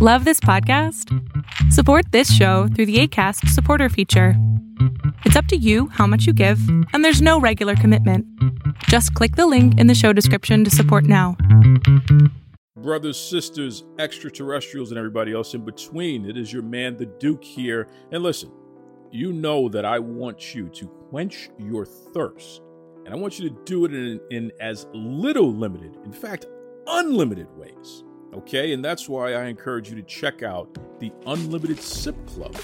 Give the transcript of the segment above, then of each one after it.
Love this podcast? Support this show through the ACAST supporter feature. It's up to you how much you give, and there's no regular commitment. Just click the link in the show description to support now. Brothers, sisters, extraterrestrials, and everybody else in between, it is your man, the Duke, here. And listen, you know that I want you to quench your thirst. And I want you to do it in, in as little limited, in fact, unlimited ways. Okay, and that's why I encourage you to check out the Unlimited Sip Club.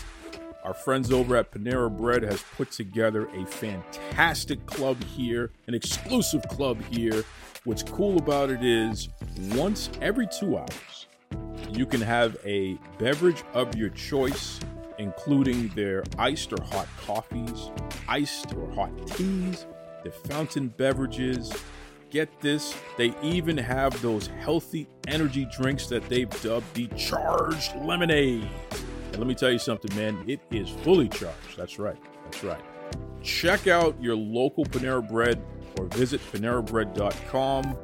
Our friends over at Panera Bread has put together a fantastic club here, an exclusive club here. What's cool about it is once every two hours, you can have a beverage of your choice, including their iced or hot coffees, iced or hot teas, their fountain beverages, get this, they even have those healthy energy drinks that they've dubbed the charged lemonade. And let me tell you something, man, it is fully charged. That's right. That's right. Check out your local Panera Bread or visit panerabread.com.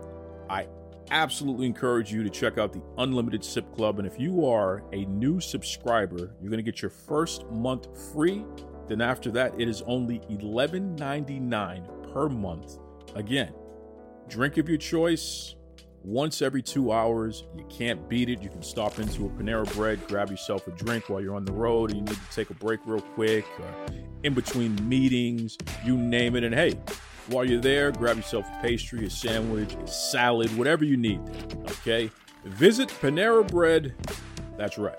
I absolutely encourage you to check out the Unlimited Sip Club. And if you are a new subscriber, you're going to get your first month free. Then after that, it is only $11.99 per month. Again, drink of your choice once every two hours. You can't beat it. You can stop into a Panera Bread, grab yourself a drink while you're on the road, and you need to take a break real quick, or in between meetings, you name it. And hey, while you're there, grab yourself a pastry, a sandwich, a salad, whatever you need. Okay? Visit Panera Bread. That's right.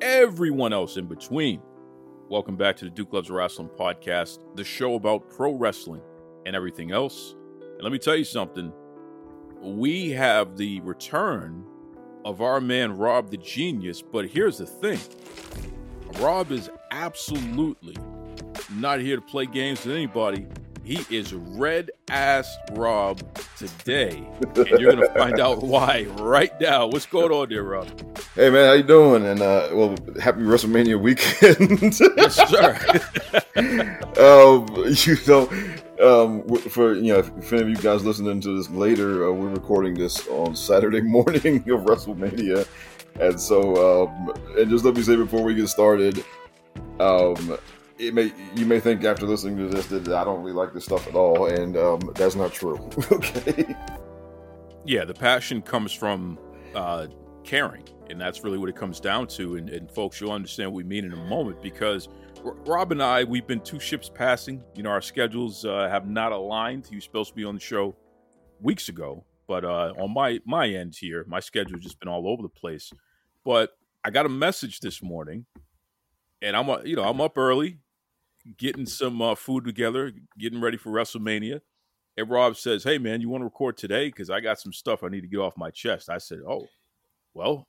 everyone else in between. Welcome back to the Duke Loves Rasslin podcast, the show about pro wrestling and everything else. And let me tell you something we have the return of our man Rob the Genius, but here's the thing Rob is absolutely not here to play games with anybody. He is red ass Rob today, and you're gonna find out why right now. What's going on there, Rob? Hey man, how you doing? And uh, well, happy WrestleMania weekend. Yes, sir. um, you know, um, for you know, if, any of you guys listening to this later, uh, we're recording this on Saturday morning of WrestleMania, and so um, and just let me say before we get started, um, it may you may think after listening to this that I don't really like this stuff at all, and um, that's not true. okay. yeah, the passion comes from uh, caring, and that's really what it comes down to. And, and folks, you'll understand what we mean in a moment because R- Rob and I, we've been two ships passing. You know, our schedules uh, have not aligned. He was supposed to be on the show weeks ago, but uh, on my my end here, my schedule's just been all over the place. But I got a message this morning, and I'm uh, you know I'm up early, getting some uh, food together, getting ready for WrestleMania. And Rob says, "Hey man, you want to record today? Because I got some stuff I need to get off my chest." I said, "Oh, well,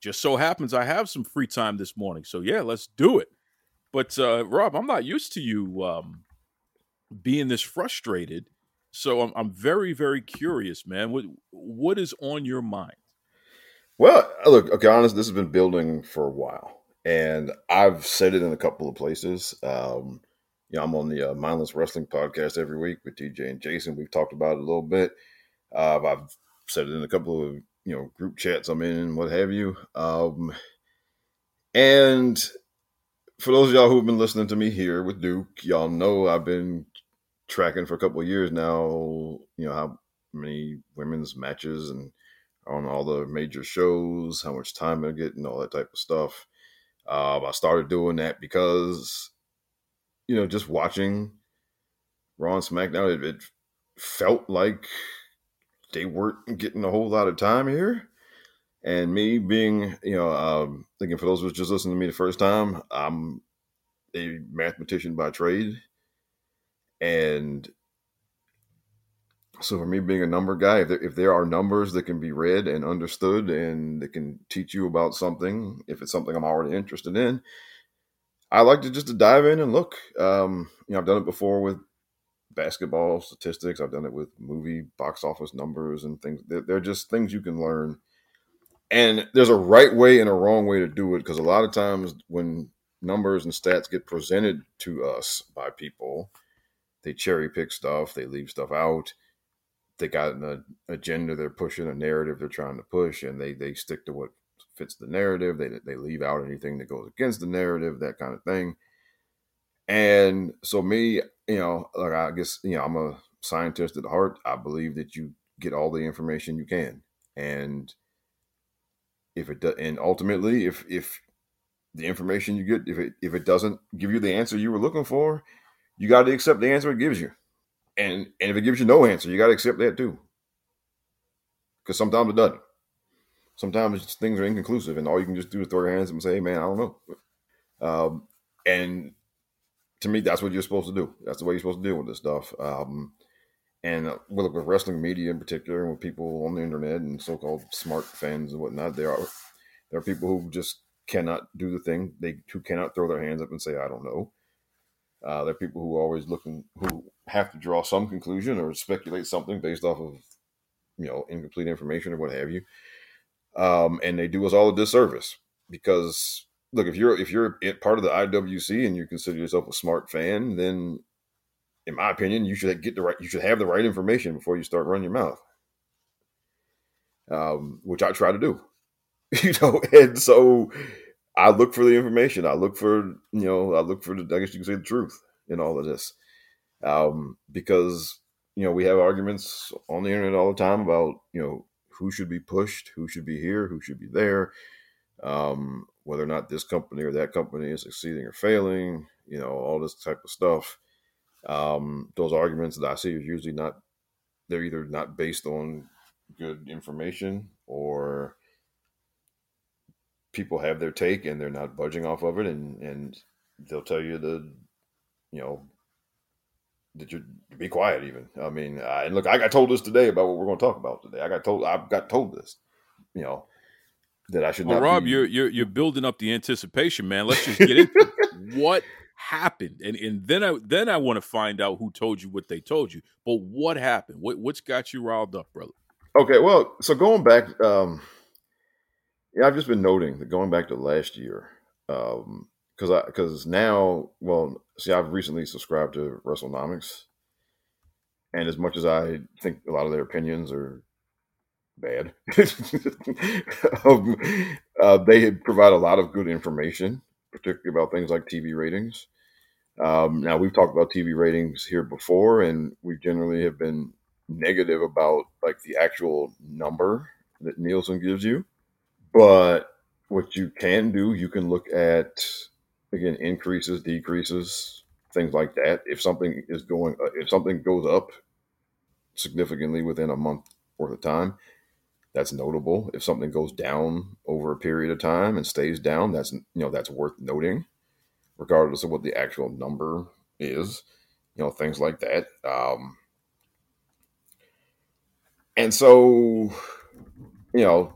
just so happens I have some free time this morning, so yeah, let's do it." But uh, Rob, I'm not used to you um, being this frustrated, so I'm, I'm very, very curious, man. What what is on your mind? Well, look, okay, honest, this has been building for a while, and I've said it in a couple of places. Um, you know, I'm on the uh, Mindless Wrestling podcast every week with DJ and Jason. We've talked about it a little bit. Uh, I've said it in a couple of you know group chats I'm in and what have you. Um, and for those of y'all who've been listening to me here with Duke, y'all know I've been tracking for a couple of years now. You know how many women's matches and on all the major shows, how much time I get, and all that type of stuff. Um, I started doing that because, you know, just watching Raw and SmackDown, it, it felt like they weren't getting a whole lot of time here. And me being, you know, um, thinking for those who just listening to me the first time, I'm a mathematician by trade. And so for me being a number guy, if there, if there are numbers that can be read and understood and that can teach you about something, if it's something I'm already interested in, I like to just to dive in and look. Um, you know, I've done it before with basketball statistics. I've done it with movie box office numbers and things. They're, they're just things you can learn. And there's a right way and a wrong way to do it because a lot of times when numbers and stats get presented to us by people, they cherry pick stuff, they leave stuff out. They got an agenda they're pushing, a narrative they're trying to push, and they they stick to what fits the narrative. They they leave out anything that goes against the narrative, that kind of thing. And so me, you know, like I guess you know, I'm a scientist at heart. I believe that you get all the information you can, and if it does, and ultimately, if if the information you get, if it if it doesn't give you the answer you were looking for, you got to accept the answer it gives you, and and if it gives you no answer, you got to accept that too, because sometimes it doesn't. Sometimes things are inconclusive, and all you can just do is throw your hands up and say, "Hey, man, I don't know." Um, and to me, that's what you're supposed to do. That's the way you're supposed to deal with this stuff. Um, and uh, with, with wrestling media in particular, and with people on the internet and so-called smart fans and whatnot, there are there are people who just cannot do the thing. They who cannot throw their hands up and say, "I don't know." Uh, there are people who are always looking who have to draw some conclusion or speculate something based off of you know incomplete information or what have you, um, and they do us all a disservice because look if you're if you're part of the IWC and you consider yourself a smart fan, then in my opinion, you should get the right you should have the right information before you start running your mouth. Um, which I try to do. You know, and so I look for the information. I look for, you know, I look for the I guess you can say the truth in all of this. Um, because, you know, we have arguments on the internet all the time about, you know, who should be pushed, who should be here, who should be there. Um, whether or not this company or that company is succeeding or failing, you know, all this type of stuff. Um, those arguments that I see are usually not, they're either not based on good information or people have their take and they're not budging off of it and, and they'll tell you the, you know, that you be quiet even. I mean, I, and look, I got told this today about what we're going to talk about today. I got told, I got told this, you know, that I should well, not. Rob, be, you're you're you're building up the anticipation, man. Let's just get into what happened, and and then I then I want to find out who told you what they told you. But what happened? What what's got you riled up, brother? Okay, well, so going back, um, yeah, I've just been noting that going back to last year, um, because I because now, well, see, I've recently subscribed to WrestleNomics, and as much as I think a lot of their opinions are bad. um, uh, they provide a lot of good information, particularly about things like TV ratings. Um, now we've talked about TV ratings here before, and we generally have been negative about like the actual number that Nielsen gives you. But what you can do, you can look at again increases, decreases, things like that. If something is going, uh, if something goes up significantly within a month worth of time, that's notable. If something goes down over a period of time and stays down, that's you know that's worth noting, regardless of what the actual number is. You know things like that. Um, and so, you know,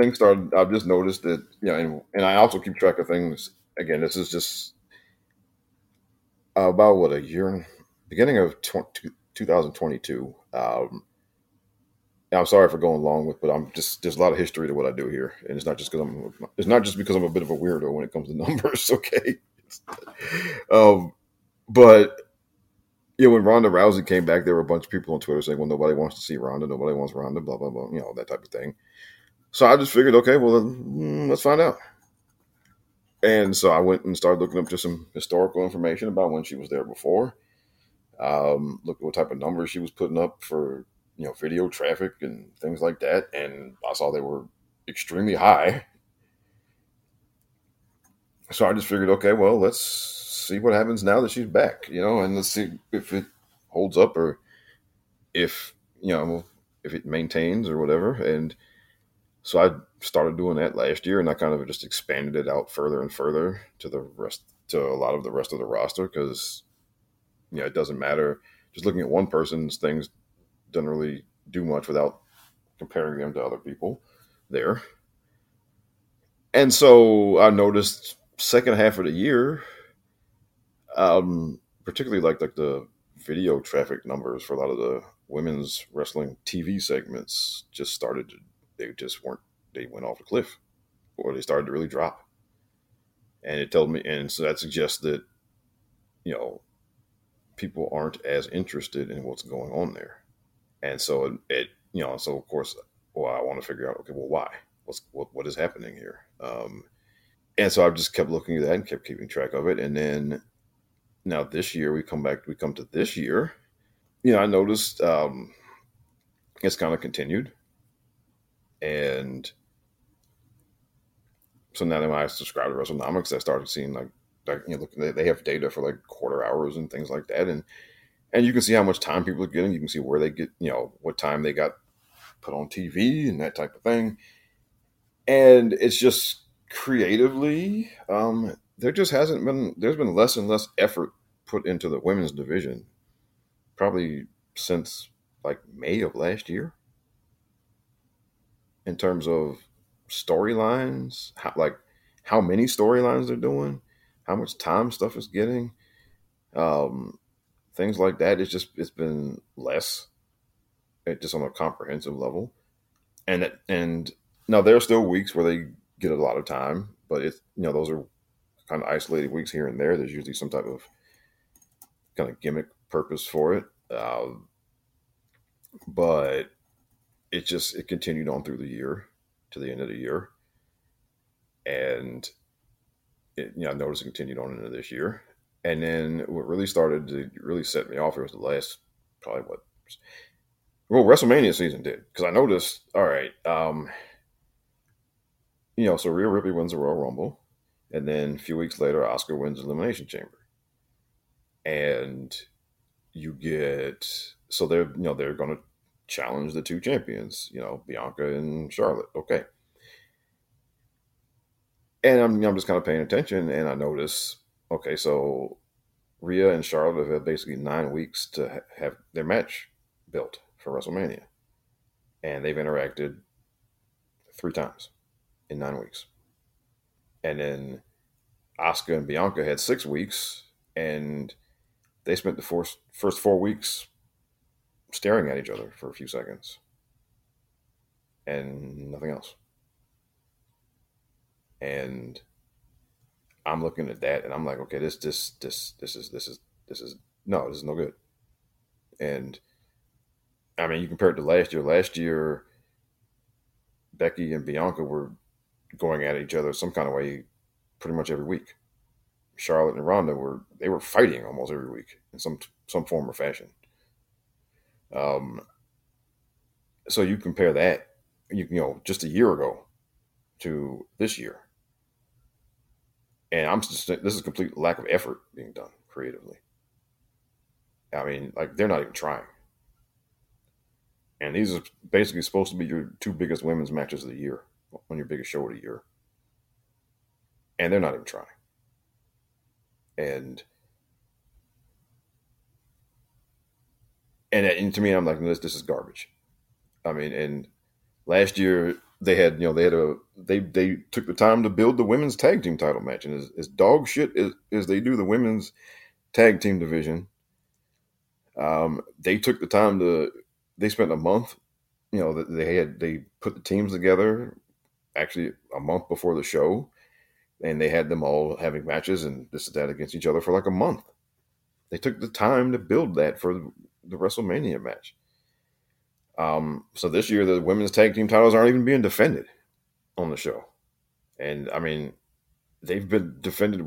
things started. I've just noticed that you know, and, and I also keep track of things. Again, this is just about what a year, beginning of 20, 2022. Um, I'm sorry for going long with, but I'm just there's a lot of history to what I do here, and it's not just because I'm it's not just because I'm a bit of a weirdo when it comes to numbers. Okay, um, but yeah, when Ronda Rousey came back, there were a bunch of people on Twitter saying, "Well, nobody wants to see Ronda, nobody wants Ronda, blah blah blah," you know that type of thing. So I just figured, okay, well, then, mm, let's find out. And so I went and started looking up just some historical information about when she was there before. Um, look at what type of numbers she was putting up for you know video traffic and things like that, and I saw they were extremely high. So I just figured, okay, well, let's see what happens now that she's back, you know, and let's see if it holds up or if you know if it maintains or whatever. And so I started doing that last year, and I kind of just expanded it out further and further to the rest to a lot of the rest of the roster because you know it doesn't matter just looking at one person's things doesn't really do much without comparing them to other people there. And so I noticed second half of the year, um, particularly like like the video traffic numbers for a lot of the women's wrestling TV segments just started to they just weren't they went off a cliff or they started to really drop. And it told me and so that suggests that you know people aren't as interested in what's going on there. And so it, it you know, so of course well I want to figure out okay, well why? What's what what is happening here? Um and so i've just kept looking at that and kept keeping track of it. And then now this year we come back we come to this year you know i noticed um it's kind of continued and so now that i subscribe to wrestlenomics i started seeing like like you know they have data for like quarter hours and things like that. And and you can see how much time people are getting. You can see where they get you know what time they got put on tv and that type of thing. And it's just creatively um there just hasn't been there's been less and less effort put into the women's division probably since like May of last year in terms of storylines how like how many storylines they're doing how much time stuff is getting um things like that it's just it's been less it just on a comprehensive level and and now there are still weeks where they get a lot of time but it's you know those are kind of isolated weeks here and there. There's usually some type of kind of gimmick purpose for it. Um, but it just it continued on through the year to the end of the year, and it, you know I noticed it continued on into this year. And then what really started to really set me off was the last probably what well WrestleMania season did because I noticed all right um, you know so Rhea Ripley wins the Royal Rumble and then a few weeks later, Asuka wins Elimination Chamber. And you get so they're you know they're going to challenge the two champions, you know Bianca and Charlotte. Okay, and I'm I'm just kind of paying attention, and I notice okay, so Rhea and Charlotte have had basically nine weeks to ha- have their match built for WrestleMania, and they've interacted three times in nine weeks. And then Asuka and Bianca had six weeks, and they spent the first first four weeks staring at each other for a few seconds, and nothing else. And I'm looking at that, and I'm like, okay, this this this this is this is this is no, this is no good. And I mean, you compare it to last year. Last year, Becky and Bianca were going at each other some kind of way pretty much every week. Charlotte and Ronda were they were fighting almost every week in some some form or fashion. Um, so you compare that, you, you know, just a year ago to this year, and I'm just this is complete lack of effort being done creatively. I mean, like they're not even trying. And these are basically supposed to be your two biggest women's matches of the year on your biggest show of the year. And they're not even trying. And and, and to me, I'm like, this this is garbage. I mean, and last year they had, you know, they had a they they took the time to build the women's tag team title match, and as, as dog shit as, as they do the women's tag team division, um, they took the time to they spent a month, you know, they had they put the teams together, actually a month before the show, and they had them all having matches and this and that against each other for like a month. They took the time to build that for the WrestleMania match. Um, so this year, the women's tag team titles aren't even being defended on the show, and I mean, they've been defended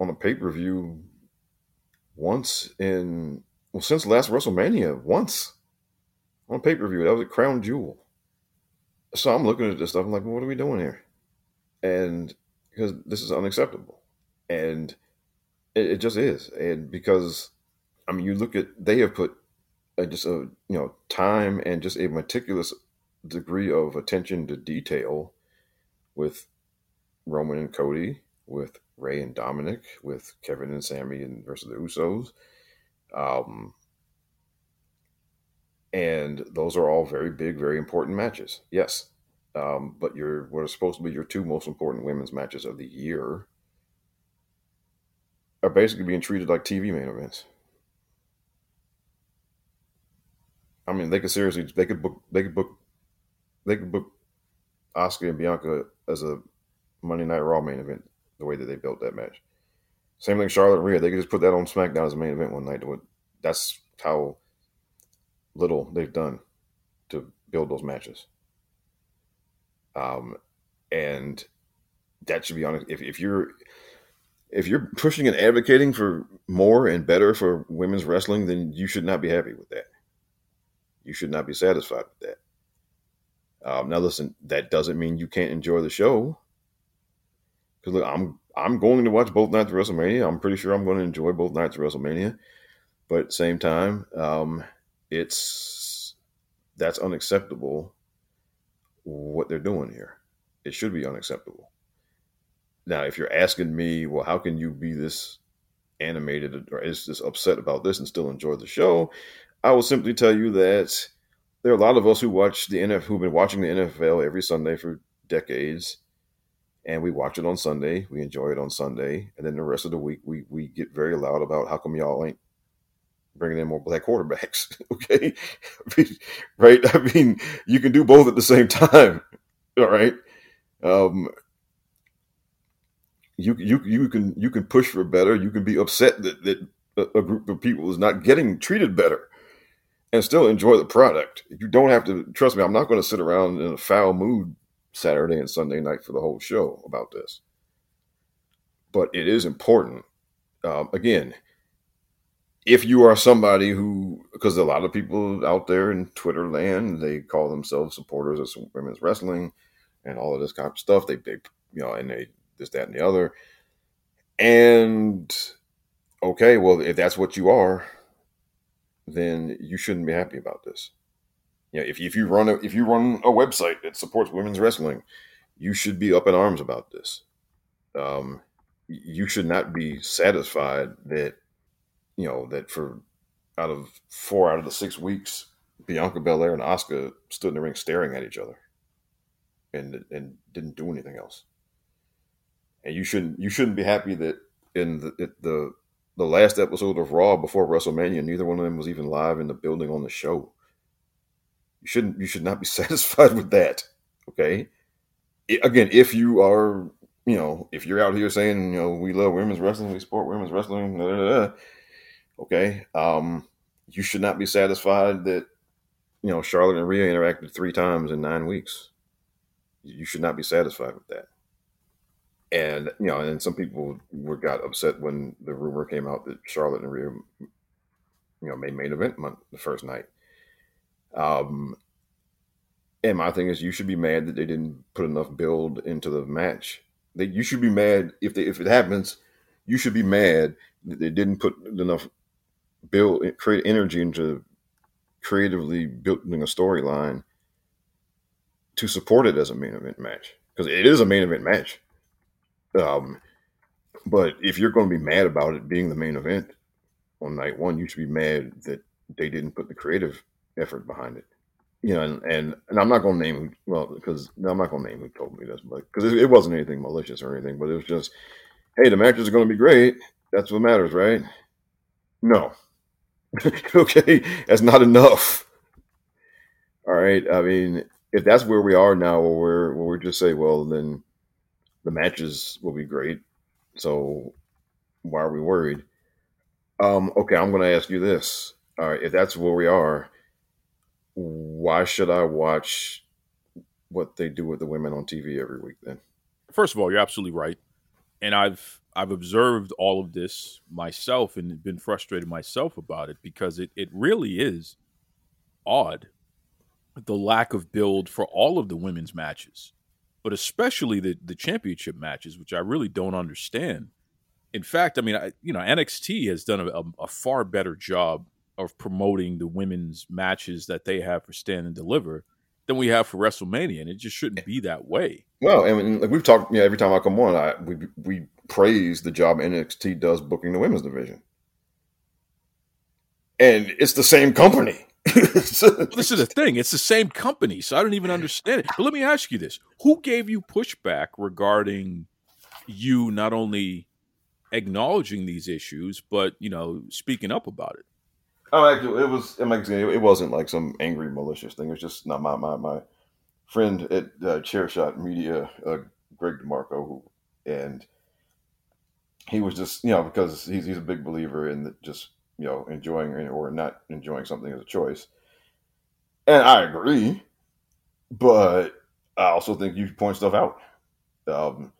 on a pay per view once in well since last WrestleMania once on pay per view. That was a crown jewel. So I'm looking at this stuff. I'm like, well, what are we doing here? And because this is unacceptable, and it, it, just is. And because I mean, you look at they have put just a you know time and just a meticulous degree of attention to detail with Roman and Cody, with Rey and Dominic, with Kevin and Sammy and versus the Usos. Um, and those are all very big, very important matches. Yes, um, but your what are supposed to be your two most important women's matches of the year are basically being treated like TV main events. I mean, they could seriously they could book they could book they could book Asuka and Bianca as a Monday Night Raw main event the way that they built that match. Same thing, Charlotte and Rhea. They could just put that on SmackDown as a main event one night. That's how little they've done to build those matches. Um, and that should be honest. If, if you're if you're pushing and advocating for more and better for women's wrestling, then you should not be happy with that. You should not be satisfied with that. Um, now, listen, that doesn't mean you can't enjoy the show. Because look, I'm I'm going to watch both nights of WrestleMania. I'm pretty sure I'm going to enjoy both nights of WrestleMania. But at the same time, um, it's that's unacceptable. What they're doing here, it should be unacceptable. Now, if you're asking me, well, how can you be this animated or is this upset about this and still enjoy the show? I will simply tell you that there are a lot of us who watch the NFL who've been watching the NFL every Sunday for decades, and we watch it on Sunday. We enjoy it on Sunday, and then the rest of the week we we get very loud about how come y'all ain't bringing in more black quarterbacks. okay, right? I mean, you can do both at the same time. All right. Um, you you you can you can push for better. You can be upset that that a group of people is not getting treated better, and still enjoy the product. You don't have to trust me. I'm not going to sit around in a foul mood Saturday and Sunday night for the whole show about this. But it is important. Um, again, if you are somebody who, because a lot of people out there in Twitter land, they call themselves supporters of women's wrestling and all of this kind of stuff. They, they, you know, and they this, that, and the other. And okay, well, if that's what you are, then you shouldn't be happy about this. You know, if if you run a if you run a website that supports women's wrestling, you should be up in arms about this. Um, you should not be satisfied that you know that for out of four out of the six weeks, Bianca Belair and Asuka stood in the ring staring at each other, and and didn't do anything else. And you shouldn't you shouldn't be happy that in the the the last episode of Raw before WrestleMania, neither one of them was even live in the building on the show. You shouldn't you should not be satisfied with that. Okay. It, again, if you are you know if you're out here saying you know we love women's wrestling, we support women's wrestling. Blah, blah, blah, Okay. Um, you should not be satisfied that, you know, Charlotte and Rhea interacted three times in nine weeks. You should not be satisfied with that. And, you know, and some people were got upset when the rumor came out that Charlotte and Rhea, you know, made main event month the first night. Um, and my thing is, you should be mad that they didn't put enough build into the match. That you should be mad if they, if it happens. You should be mad that they didn't put enough build create energy into creatively building a storyline to support it as a main event match because it is a main event match. Um, but if you're going to be mad about it being the main event on night one, you should be mad that they didn't put the creative effort behind it. You know, and and, and I'm not going to name well because I'm not going to name who told me this, but because it, it wasn't anything malicious or anything, but it was just, hey, the matches are going to be great. That's what matters, right? No, okay, that's not enough. All right. I mean, if that's where we are now, where where we're just say, well, then the matches will be great. So why are we worried? Um, okay, I'm going to ask you this. All right, if that's where we are, why should I watch what they do with the women on TV every week then? First of all, you're absolutely right. And I've I've observed all of this myself and been frustrated myself about it because it, it really is odd the lack of build for all of the women's matches, but especially the, the championship matches, which I really don't understand. In fact, I mean, I, you know, NXT has done a, a far better job of promoting the women's matches that they have for Stand and Deliver than we have for WrestleMania, and it just shouldn't be that way. Well, I mean, like we've talked, every time I come on, I we we praise the job NXT does booking the women's division. And it's the same company. Well, this is the thing. It's the same company, so I don't even understand it. But let me ask you this: Who gave you pushback regarding you not only acknowledging these issues, but you know, speaking up about it? Oh, actually, it was. It wasn't like some angry, malicious thing. It was just not my my my friend at uh, Chairshot Media, uh, Greg DeMarco, who, and he was just you know because he's he's a big believer in the, just you know enjoying or not enjoying something as a choice, and I agree, but I also think you point stuff out, um,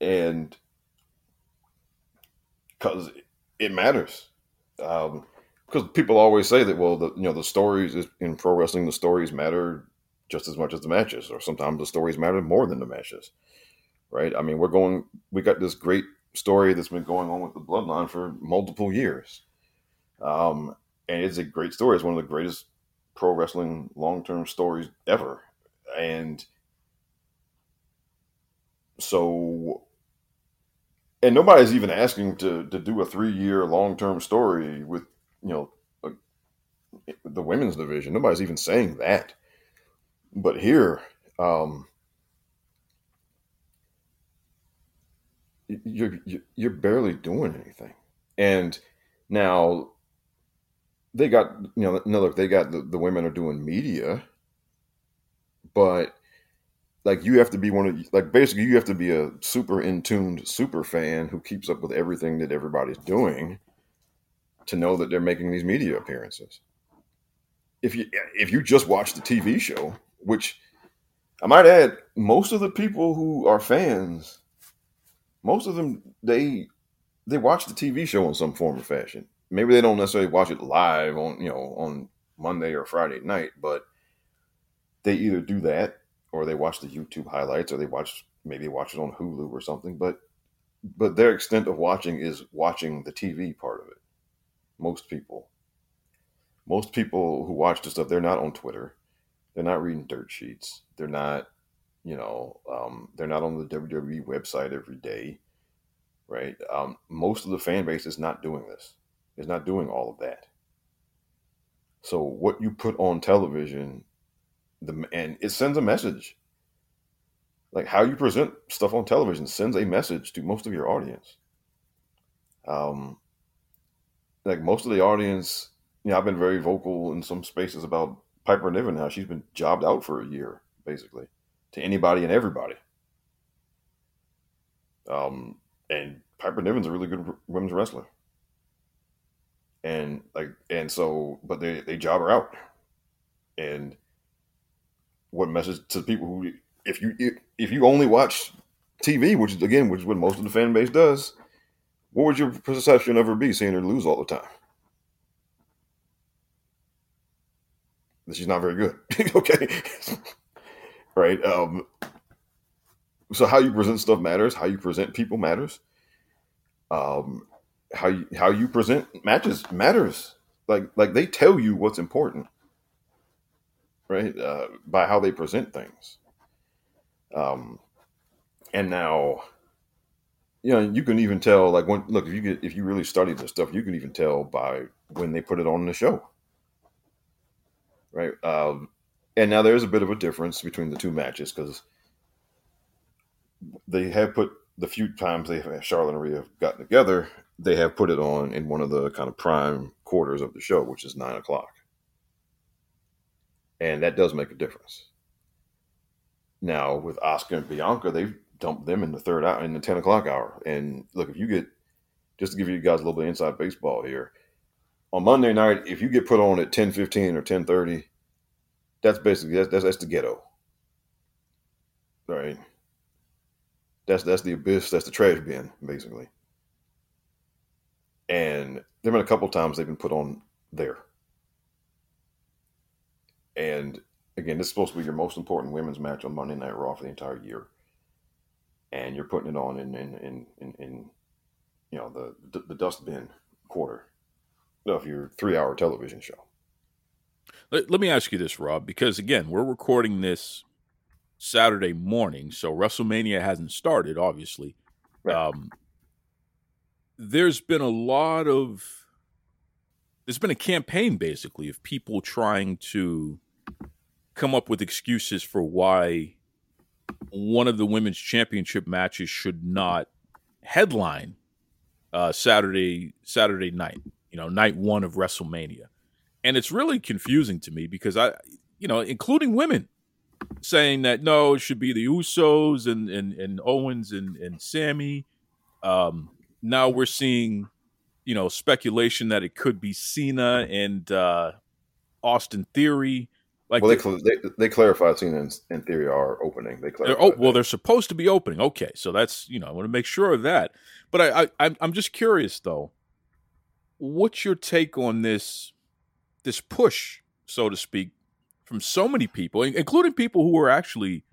and because it matters. Um, because people always say that well the you know the stories in pro wrestling the stories matter just as much as the matches or sometimes the stories matter more than the matches right? I mean we're going we got this great story that's been going on with the bloodline for multiple years um and it's a great story it's one of the greatest pro wrestling long-term stories ever and so and nobody's even asking to to do a three year long term story with you know the women's division. Nobody's even saying that. But here, um, you're you're barely doing anything, and now they got you know no look they got the, the women are doing media, but like you have to be one of like basically you have to be a super in tuned super fan who keeps up with everything that everybody's doing to know that they're making these media appearances. If you if you just watch the TV show, which I might add, most of the people who are fans, most of them they they watch the TV show in some form or fashion. Maybe they don't necessarily watch it live on you know on Monday or Friday night, but they either do that or they watch the YouTube highlights, or they watch maybe watch it on Hulu or something. But but their extent of watching is watching the TV part of it. Most people, most people who watch this stuff, they're not on Twitter, they're not reading dirt sheets, they're not, you know, um, they're not on the WWE website every day, right? Um, most of the fan base is not doing this. Is not doing all of that. So what you put on television the and it sends a message. Like how you present stuff on television sends a message to most of your audience. Um, like most of the audience, you know, I've been very vocal in some spaces about Piper Niven now. She's been jobbed out for a year, basically, to anybody and everybody. Um, and Piper Niven's a really good women's wrestler. And like, and so, but they they job her out, and what message to people who if you if, you only watch TV, which is again, which is what most of the fan base does, what would your perception of her be seeing her lose all the time? That she's not very good. okay. right. Um so how you present stuff matters, how you present people matters. Um how you how you present matches matters. Like like they tell you what's important right? Uh, by how they present things. Um, and now, you know, you can even tell, like, when look if you get if you really study this stuff, you can even tell by when they put it on the show, right? Um, and now there's a bit of a difference between the two matches because they have put the few times they have Charlotte and Rhea have gotten together, they have put it on in one of the kind of prime quarters of the show, which is nine o'clock and that does make a difference. Now with Asuka and Bianca, they've dumped them in the third hour, in the ten o'clock hour. And look, if you get just to give you guys a little bit of inside baseball here, on Monday night, if you get put on at ten fifteen or ten thirty, that's basically that's, that's that's the ghetto, right? That's that's the abyss. That's the trash bin, basically. And there've been a couple times they've been put on there. And again, this is supposed to be your most important women's match on Monday Night Raw for the entire year, and you're putting it on in in in, in, in you know the the dustbin quarter of your three hour television show. Let, let me ask you this, Rob, because again, we're recording this Saturday morning, so WrestleMania hasn't started, obviously. Right. Um, there's been a lot of there's been a campaign basically of people trying to come up with excuses for why one of the women's championship matches should not headline uh, Saturday Saturday night, you know, night one of WrestleMania, and it's really confusing to me because I, you know, including women saying that no, it should be the Usos and and, and Owens and and Sammy. Um, now we're seeing, you know, speculation that it could be Cena and uh, Austin Theory. Like well, they, cl- they they clarified Cena and, and Theory are opening. They clarified. oh well, they're supposed to be opening. Okay, so that's you know I want to make sure of that. But I, I I'm just curious though. What's your take on this this push, so to speak, from so many people, including people who are actually,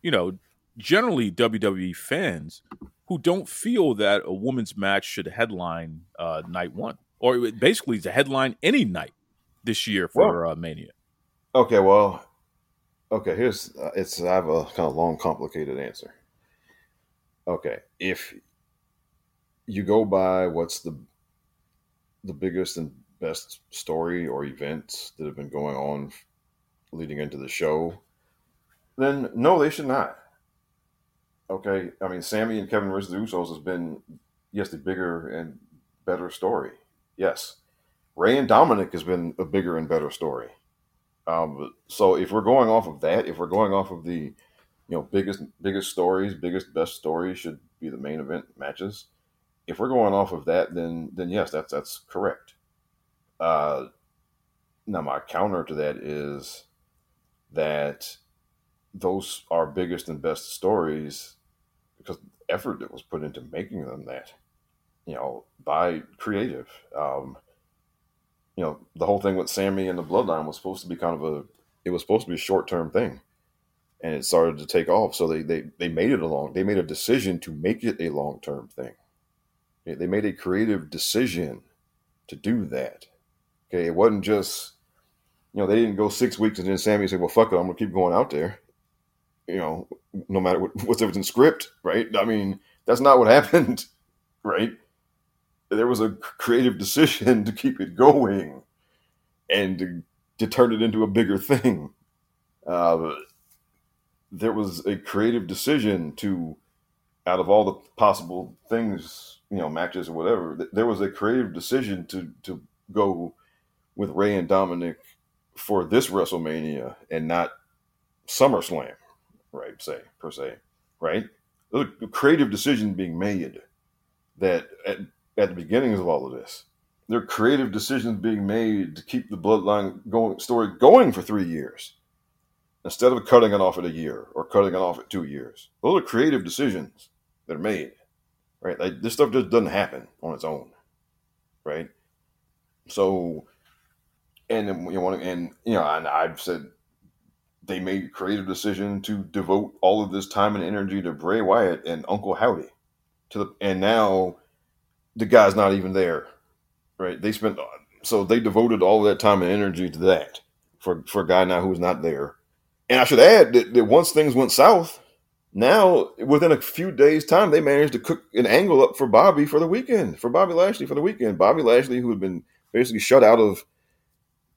you know, generally WWE fans who don't feel that a women's match should headline uh, night one, or basically to headline any night this year for well, uh, Mania. Okay, well, okay. Here's uh, it's I have a kind of long, complicated answer. Okay, if you go by what's the the biggest and best story or events that have been going on leading into the show, then no, they should not. Okay, I mean, Sammy and Kevin versus the Usos has been yes, the bigger and better story. Yes, Rey and Dominic has been a bigger and better story. Um, so if we're going off of that, if we're going off of the you know biggest biggest stories, biggest best stories should be the main event matches. If we're going off of that, then then yes, that's that's correct. Uh, now my counter to that is that those are biggest and best stories because the effort that was put into making them that, you know, by creative. Um, you know, the whole thing with Sammy and the Bloodline was supposed to be kind of a, it was supposed to be a short term thing, and it started to take off. So they they they made it a long, they made a decision to make it a long term thing. They made a creative decision to do that. Okay, it wasn't just you know, they didn't go six weeks and then Sammy said, well, fuck it, I'm to keep going out there. You know, no matter what, what's in script, right? I mean, that's not what happened, right? There was a creative decision to keep it going and to, to turn it into a bigger thing. Uh, there was a creative decision to, out of all the possible things, you know, matches or whatever, there was a creative decision to to go with Rey and Dominic for this WrestleMania and not SummerSlam, right? Say per se, right? There's a creative decision being made that at, at the beginnings of all of this, there are creative decisions being made to keep the bloodline going story going for three years instead of cutting it off at a year or cutting it off at two years. Those are creative decisions that are made, right? Like this stuff just doesn't happen on its own, right? So and you want and you know, and I've said they made a creative decision to devote all of this time and energy to Bray Wyatt and Uncle Howdy, to the and now the guy's not even there, right? They spent so they devoted all that time and energy to that for for a guy now who's not there. And I should add that, that once things went south, now within a few days' time, they managed to cook an angle up for Bobby for the weekend, for Bobby Lashley for the weekend. Bobby Lashley, who had been basically shut out of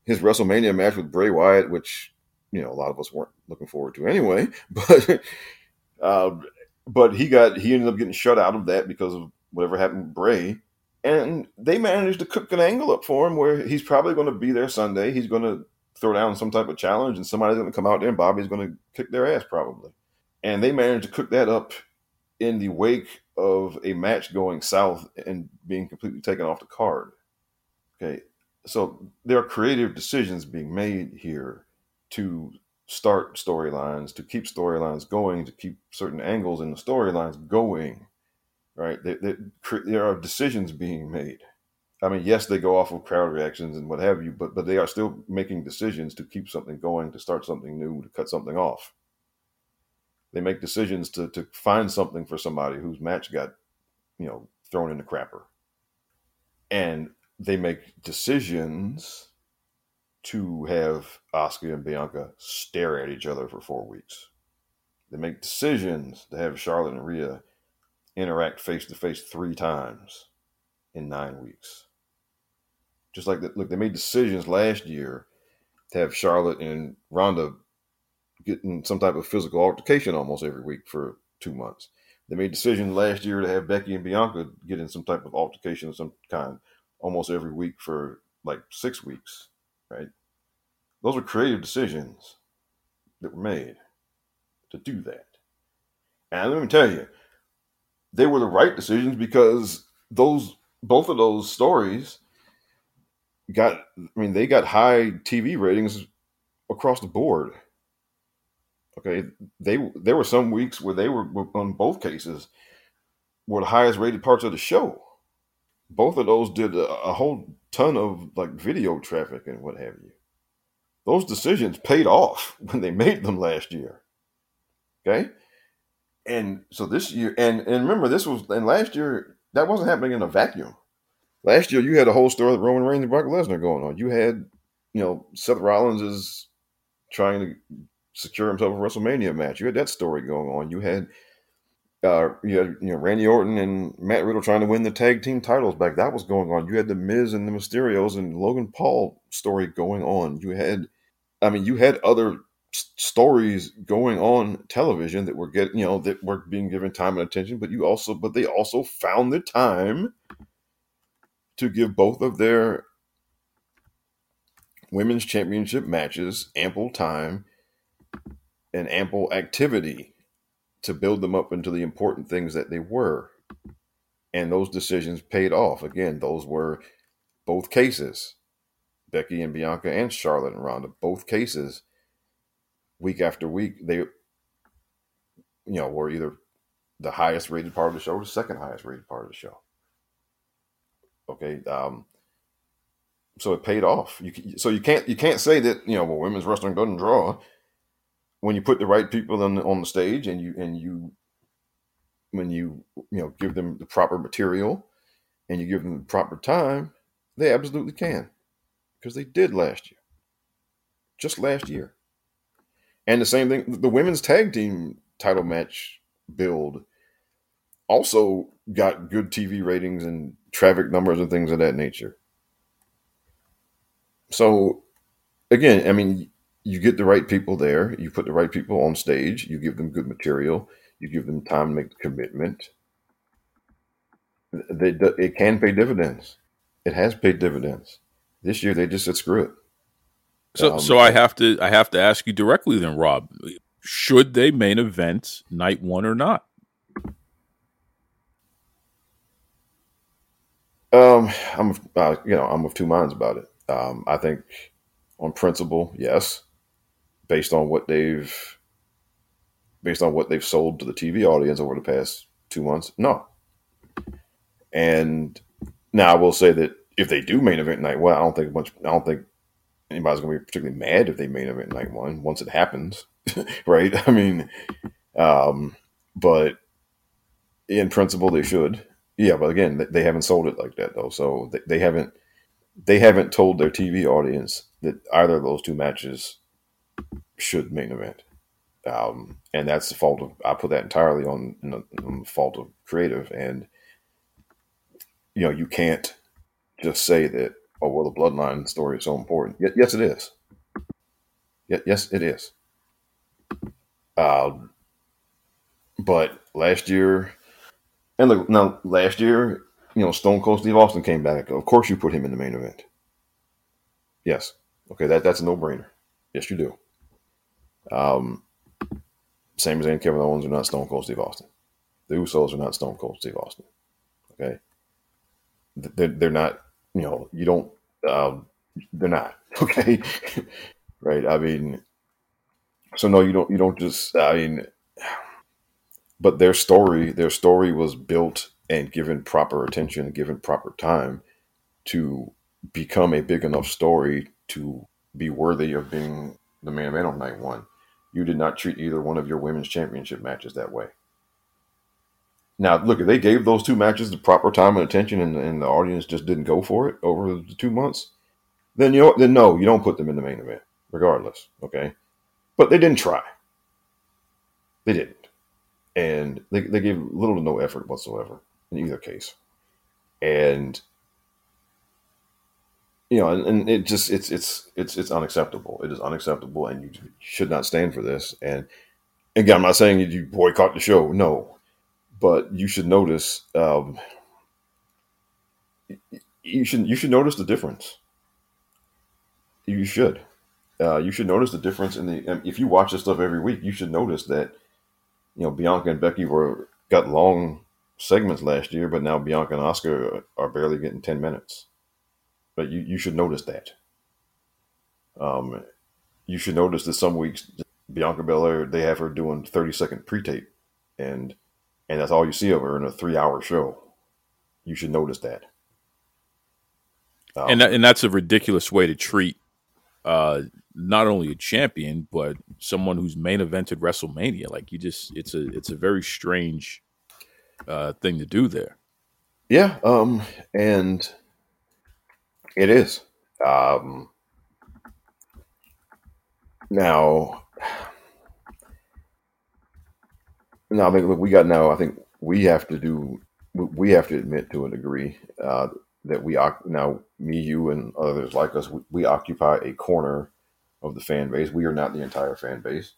his WrestleMania match with Bray Wyatt, which you know a lot of us weren't looking forward to anyway, but uh, but he got he ended up getting shut out of that because of whatever happened with Bray, and they managed to cook an angle up for him where he's probably going to be there Sunday. He's going to throw down some type of challenge, and somebody's going to come out there, and Bobby's going to kick their ass probably, and they managed to cook that up in the wake of a match going south and being completely taken off the card. Okay, so there are creative decisions being made here to start storylines, to keep storylines going, to keep certain angles in the storylines going. Right? There, there, there, are decisions being made. I mean, yes, they go off of crowd reactions and what have you, but but they are still making decisions to keep something going, to start something new, to cut something off. They make decisions to to find something for somebody whose match got, you know, thrown in the crapper. And they make decisions to have Asuka and Bianca stare at each other for four weeks. They make decisions to have Charlotte and Rhea interact face to face three times in nine weeks. Just like that, look, they made decisions last year to have Charlotte and Ronda getting some type of physical altercation almost every week for two months. They made decisions last year to have Becky and Bianca get in some type of altercation of some kind almost every week for like six weeks, right? Those are creative decisions that were made to do that. And let me tell you, they were the right decisions because those both of those stories got I mean they got high TV ratings across the board. Okay, they there were some weeks where they were on both cases were the highest rated parts of the show. Both of those did a, a whole ton of like video traffic and what have you. Those decisions paid off when they made them last year. Okay, and so this year, and and remember this was and last year that wasn't happening in a vacuum. Last year you had a whole story with Roman Reigns and Brock Lesnar going on. You had, you know, Seth Rollins is trying to secure himself a WrestleMania match. You had that story going on. You had uh, you had you know Randy Orton and Matt Riddle trying to win the tag team titles back. That was going on. You had the Miz and the Mysterios and Logan Paul story going on. You had, I mean, you had other stories going on television that were getting you know that were being given time and attention. But you also, but they also found the time to give both of their women's championship matches ample time and ample activity to build them up into the important things that they were. And those decisions paid off. Again, those were both cases Becky and Bianca and Charlotte and Ronda, both cases, week after week, they, you know, were either the highest rated part of the show or the second highest rated part of the show. Okay. Um, so it paid off. You, so you can't you can't say that you know well women's wrestling doesn't draw when you put the right people on the, on the stage and you and you when you you know give them the proper material and you give them the proper time, they absolutely can because they did last year, just last year. And the same thing, the women's tag team title match build also got good TV ratings and traffic numbers and things of that nature. So, again, I mean, you get the right people there, you put the right people on stage, you give them good material, you give them time to make the commitment. They, it can pay dividends. It has paid dividends. This year, they just said screw it. So, um, so I have to, I have to ask you directly, then, Rob. Should they main event night one or not? Um, I'm, uh, you know, I'm of two minds about it. Um, I think, on principle, yes, based on what they've, based on what they've sold to the TV audience over the past two months, no. And now I will say that if they do main event night one, I don't think much. I don't think anybody's going to be particularly mad if they main event night one once it happens, right? I mean, um, but in principle, they should. Yeah, but again, they haven't sold it like that though. So they, they haven't they haven't told their TV audience that either of those two matches should main event. Um, and that's the fault of I put that entirely on, on the fault of creative. And you know, you can't just say that oh well, the bloodline story is so important. yes, it is. yes, it is. Uh, but last year and look, now last year, you know, Stone Cold Steve Austin came back. Of course, you put him in the main event. Yes. Okay, that that's a no brainer. Yes, you do. Um, Sami Zayn and Kevin Owens are not Stone Cold Steve Austin. The Usos are not Stone Cold Steve Austin. Okay, they're, they're not. You know, you don't. Um, they're not. Okay, right? I mean, so no, you don't. You don't just. I mean, but their story their story was built and given proper attention given proper time to become a big enough story to be worthy of being the main event on night one. You did not treat either one of your women's championship matches that way. Now, look, if they gave those two matches the proper time and attention, and, and the audience just didn't go for it over the two months, then you know, then no, you don't put them in the main event, regardless. Okay, but they didn't try. They didn't and they, they gave little to no effort whatsoever in either case. And you know, and, and it just it's it's it's it's unacceptable. It is unacceptable, and you should not stand for this. And again, I'm not saying you boycott the show, no, but you should notice. Um, you should you should notice the difference. You should. Uh, you should notice the difference in the. If you watch this stuff every week, you should notice that, you know, Bianca and Becky were got long segments last year, but now Bianca and Asuka are barely getting ten minutes. But you, you should notice that. Um, you should notice that some weeks Bianca Belair they have her doing thirty second pre tape, and and that's all you see of her in a three hour show. You should notice that. Um, and that, and that's a ridiculous way to treat uh, not only a champion but someone who's main evented WrestleMania. Like you just, it's a it's a very strange uh, thing to do there. Yeah, um, and it is. Um, now, now I think look, we got now. I think we have to do. We have to admit to a degree uh, that we now me, you, and others like us, we, we, occupy a corner of the fan base. We are not the entire fan base.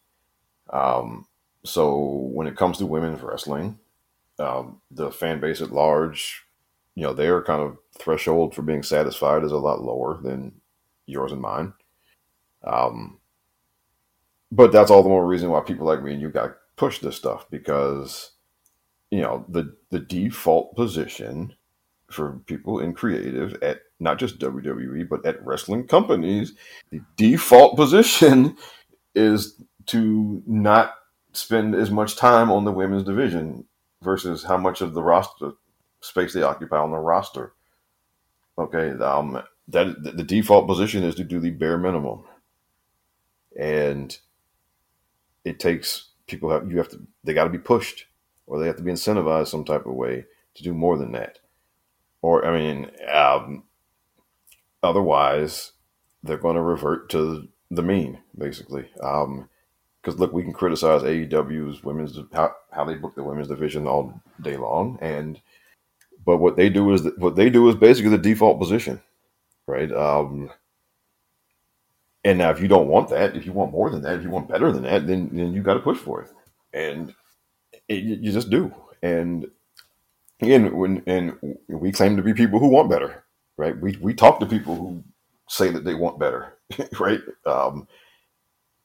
Um, so when it comes to women's wrestling, um, the fan base at large, you know, their kind of threshold for being satisfied is a lot lower than yours and mine. Um, but that's all the more reason why people like me and you got to push this stuff because, you know, the the default position for people in creative at not just WWE but at wrestling companies, the default position is to not spend as much time on the women's division versus how much of the roster space they occupy on the roster. Okay, um, that the default position is to do the bare minimum, and it takes people have you have to they got to be pushed or they have to be incentivized some type of way to do more than that. Or I mean, um, otherwise they're going to revert to the mean basically. Um, because look, we can criticize AEW's women's how, how they book the women's division all day long, and but what they do is what they do is basically the default position, right? Um, and now, if you don't want that, if you want more than that, if you want better than that, then then you got to push for it, and it, you just do. And again, when and we claim to be people who want better, right? We we talk to people who say that they want better, right? Um,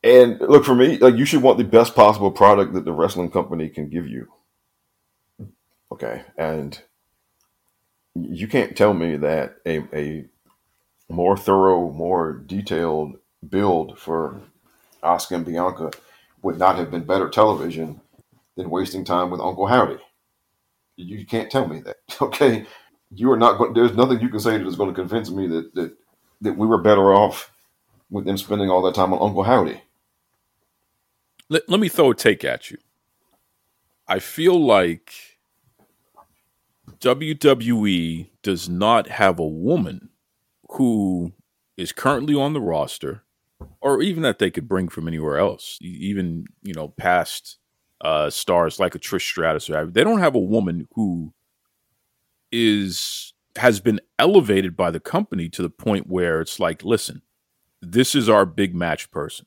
and look for me, like you should want the best possible product that the wrestling company can give you. Okay, and you can't tell me that a, a more thorough, more detailed build for Asuka and Bianca would not have been better television than wasting time with Uncle Howdy. You can't tell me that. Okay, you are not going. There's nothing you can say that is going to convince me that that that we were better off with them spending all that time on Uncle Howdy. Let, let me throw a take at you. I feel like WWE does not have a woman who is currently on the roster, or even that they could bring from anywhere else, even you know past uh, stars like a Trish Stratus. They don't have a woman who is has been elevated by the company to the point where it's like, listen, this is our big match person.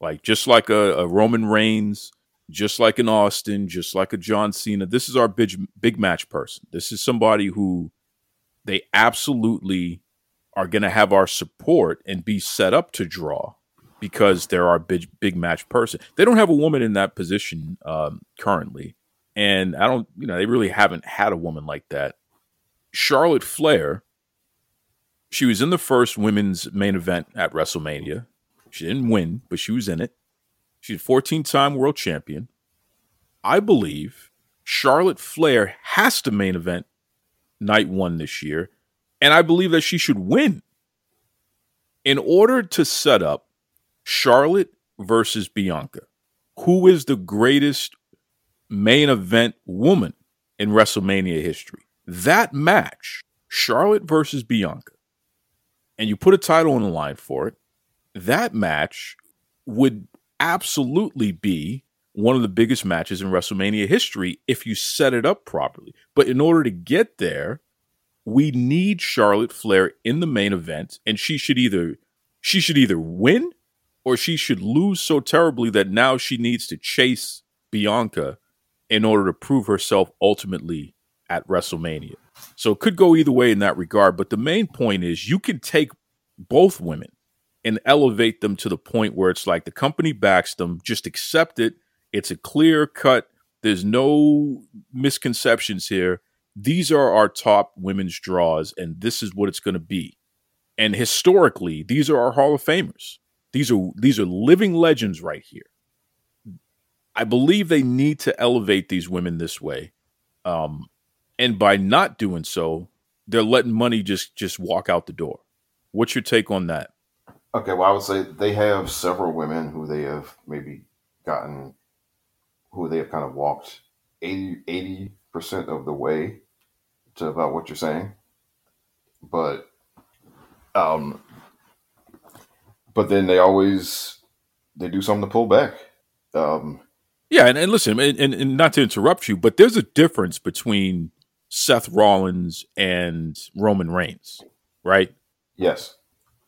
Like just like a, a Roman Reigns, just like an Austin, just like a John Cena. This is our big big match person. This is somebody who they absolutely are going to have our support and be set up to draw because they're our big big match person. They don't have a woman in that position um, currently, and I don't, you know, they really haven't had a woman like that. Charlotte Flair, she was in the first women's main event at WrestleMania. She didn't win, but she was in it. She's a 14 time world champion. I believe Charlotte Flair has to main event night one this year. And I believe that she should win. In order to set up Charlotte versus Bianca, who is the greatest main event woman in WrestleMania history? That match, Charlotte versus Bianca, and you put a title on the line for it, that match would absolutely be one of the biggest matches in WrestleMania history if you set it up properly. But in order to get there, we need Charlotte Flair in the main event, and she should either she should either win or she should lose so terribly that now she needs to chase Bianca in order to prove herself ultimately at WrestleMania. So it could go either way in that regard. But the main point is you can take both women and elevate them to the point where it's like the company backs them, just accept it. It's a clear cut. There's no misconceptions here. These are our top women's draws, and this is what it's going to be. And historically, these are our Hall of Famers. These are these are living legends right here. I believe they need to elevate these women this way. Um, and by not doing so, they're letting money just just walk out the door. What's your take on that? Okay, well, I would say they have several women who they have maybe gotten, who they have kind of walked 80 percent of the way to about what you're saying, but um, but then they always they do something to pull back. Um, yeah, and, and listen, and, and, and not to interrupt you, but there's a difference between Seth Rollins and Roman Reigns, right? Yes.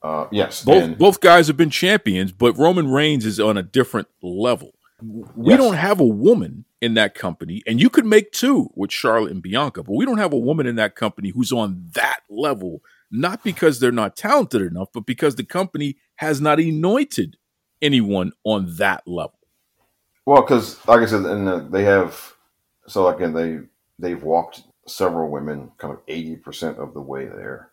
Uh, yes. Both and- both guys have been champions, but Roman Reigns is on a different level. We Yes. don't have a woman in that company, and you could make two with Charlotte and Bianca, but we don't have a woman in that company who's on that level, not because they're not talented enough, but because the company has not anointed anyone on that level. Well, because like I said, and uh, they have so again they they've walked several women kind of eighty percent of the way there,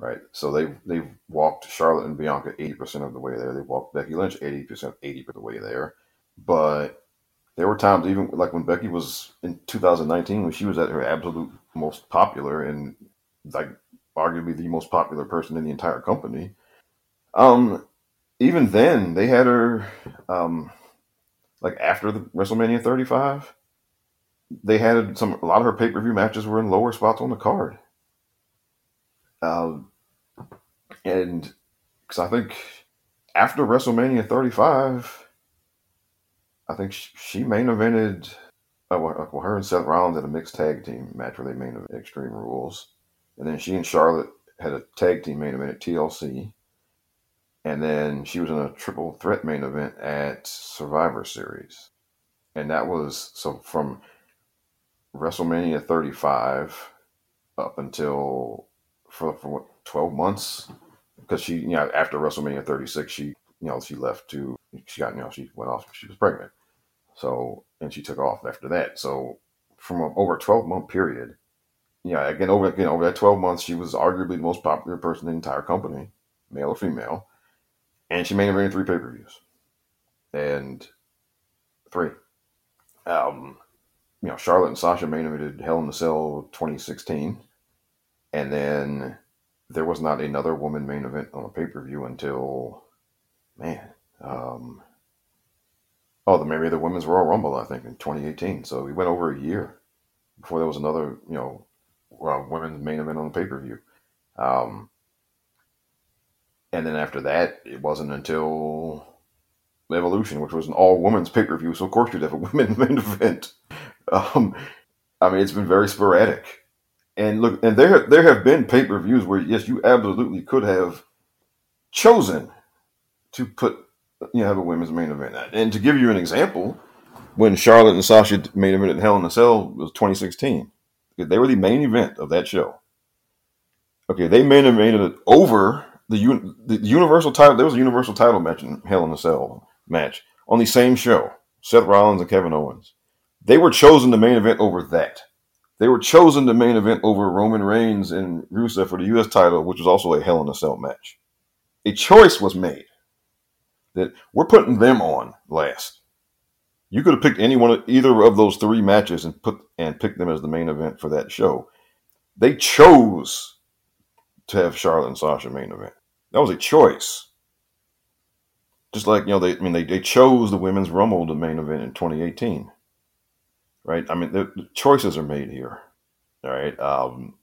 right? So they they've walked Charlotte and Bianca eighty percent of the way there. They walked Becky Lynch eighty percent eighty of the way there, but there were times even like when Becky was in 2019 when she was at her absolute most popular and like arguably the most popular person in the entire company. Um, even then they had her um like after the WrestleMania 35, they had some a lot of her pay per view matches were in lower spots on the card. Um, and because I think after WrestleMania 35, I think she, she main evented. Uh, well, well, her and Seth Rollins had a mixed tag team match where they main evented Extreme Rules, and then she and Charlotte had a tag team main event at TLC, and then she was in a triple threat main event at Survivor Series, and that was so from WrestleMania 35 up until for, for what, 12 months? Because she you know after WrestleMania 36 she you know she left to she got you know she went off she was pregnant. So and she took off after that. So from a, over a 12 month period yeah again over again over that 12 months she was arguably the most popular person in the entire company male or female. And she main evented three pay-per-views. And three. Um you know, Charlotte and Sasha main evented Hell in the Cell 2016, and then there was not another woman main event on a pay per view until, man, um, oh, the maybe the Women's Royal Rumble, I think, in 2018. So we went over a year before there was another, you know, uh, women's main event on the pay per view. Um, and then after that, it wasn't until Evolution, which was an all women's pay per view. So of course you'd have a women's main event. Um, I mean, it's been very sporadic. And look, and there there have been pay per views where yes, you absolutely could have chosen to put you know have a women's main event. And to give you an example, when Charlotte and Sasha main event at Hell in a Cell was 2016, they were the main event of that show. Okay, they main evented over the the Universal title. There was a Universal title match in Hell in a Cell match on the same show. Seth Rollins and Kevin Owens. They were chosen the main event over that. They were chosen to main event over Roman Reigns and Rusev for the U.S. title, which was also a Hell in a Cell match. A choice was made that we're putting them on last. You could have picked any one of either of those three matches and put and picked them as the main event for that show. They chose to have Charlotte and Sasha main event. That was a choice. Just like you know, they I mean they, they chose the women's Rumble to main event in 2018 right? I mean, the, the choices are made here. All right. Um,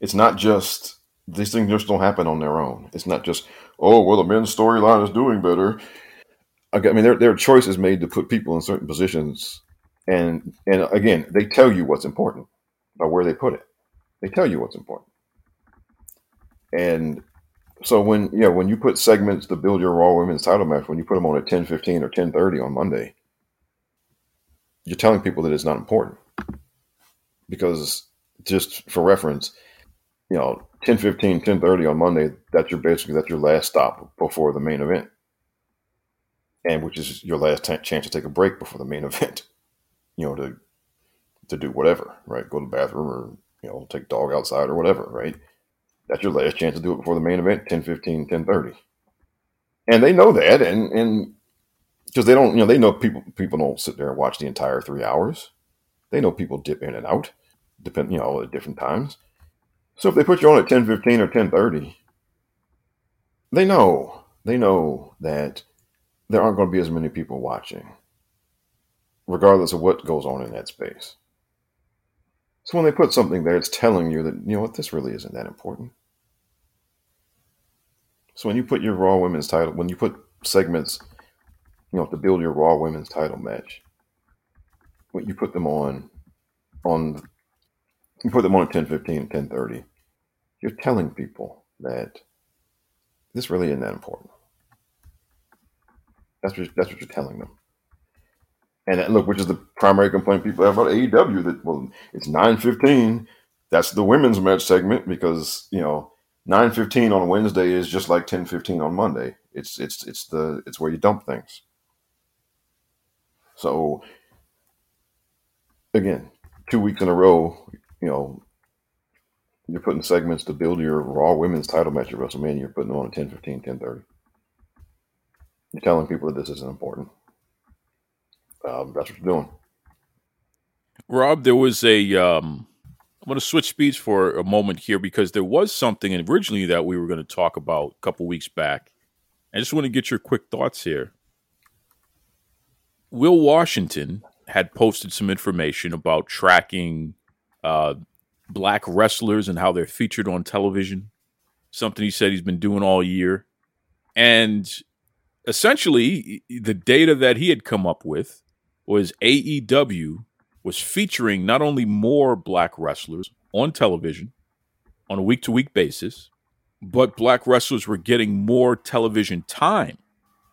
it's not just these things just don't happen on their own. It's not just oh well, the men's storyline is doing better. I mean, there there are choices made to put people in certain positions, and and again, they tell you what's important by where they put it. They tell you what's important. And so when you know when you put segments to build your Raw Women's title match, when you put them on at ten fifteen or ten thirty on Monday, you're telling people that it's not important. Because just for reference, you know, 10 15, 10 30 on Monday, that's your basically that's your last stop before the main event. And which is your last t- chance to take a break before the main event. You know, to to do whatever, right? Go to the bathroom or, you know, take dog outside or whatever, right? That's your last chance to do it before the main event, 10 15, 10 30. And they know that and and because they don't, you know, they know people people don't sit there and watch the entire three hours. They know people dip in and out, depend, you know, at different times. So if they put you on at ten fifteen or ten thirty, they know they know that there aren't going to be as many people watching, regardless of what goes on in that space. So when they put something there, it's telling you that you know what this really isn't that important. So when you put your Raw Women's title, when you put segments, you know, to build your Raw Women's title match, when you put them on, on, you put them on at 10, 15, 10, 30, you're telling people that this really isn't that important. That's what, that's what you're telling them. And that, look, which is the primary complaint people have about AEW that, well, it's 9.15. That's the women's match segment because, you know, 9.15 on Wednesday is just like 10.15 on Monday. It's, it's, it's the, it's where you dump things. So again, two weeks in a row, you know, you're putting segments to build your Raw Women's title match at WrestleMania. You're putting them on at 10, 15, 10, 30. You're telling people that this isn't important. Um, that's what you're doing. Rob, there was a. Um, I'm going to switch speeds for a moment here because there was something originally that we were going to talk about a couple weeks back. I just want to get your quick thoughts here. Will Washington had posted some information about tracking uh, black wrestlers and how they're featured on television. Something he said he's been doing all year. And essentially, the data that he had come up with was AEW was featuring not only more black wrestlers on television on a week to week basis, but black wrestlers were getting more television time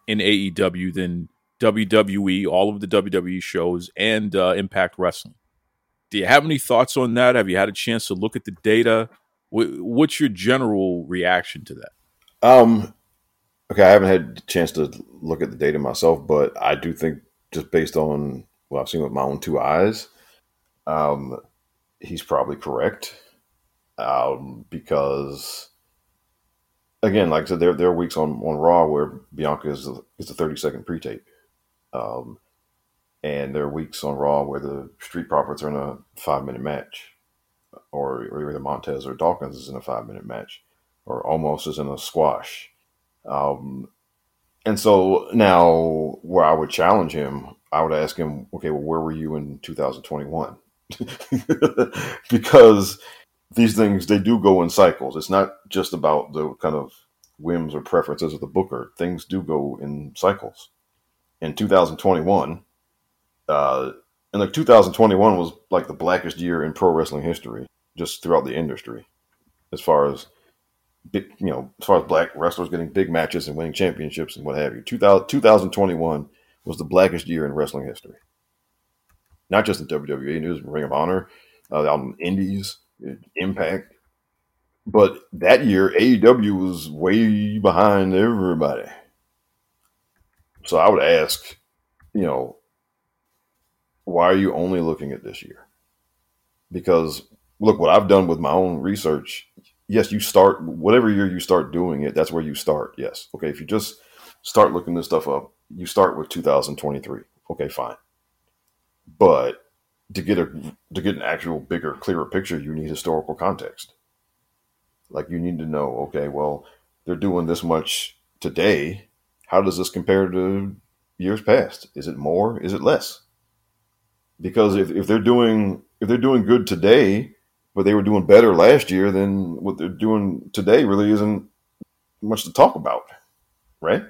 in AEW than WWE, all of the WWE shows, and uh, Impact Wrestling. Do you have any thoughts on that? Have you had a chance to look at the data? What's your general reaction to that? Um, okay, I haven't had a chance to look at the data myself, but I do think just based on what I've seen with my own two eyes, um, he's probably correct. Um, because again, like I said, there there are weeks on, on Raw where Bianca is is a thirty second pre tape. Um, and there are weeks on Raw where the Street Profits are in a five minute match, or, or either Montez or Dawkins is in a five minute match, or almost is in a squash. Um, and so now, where I would challenge him, I would ask him, okay, well, where were you in 2021? because these things they do go in cycles. It's not just about the kind of whims or preferences of the booker. Things do go in cycles. In 2021, uh, and like 2021 was like the blackest year in pro wrestling history, just throughout the industry, as far as big, you know, as far as black wrestlers getting big matches and winning championships and what have you. 2000, 2021 was the blackest year in wrestling history. Not just in WWE, was Ring of Honor, uh, out in Indies, Impact. But that year, AEW was way behind everybody. So I would ask, you know, why are you only looking at this year? Because look, what I've done with my own research, yes, you start whatever year you start doing it, that's where you start. Yes. Okay. If you just start looking this stuff up, you start with 2023. Okay, fine. But to get a to get an actual bigger, clearer picture, you need historical context. Like you need to know, okay, well, they're doing this much today. How does this compare to years past? Is it more? Is it less? because if, if they're doing if they're doing good today, but they were doing better last year, then what they're doing today really isn't much to talk about, right?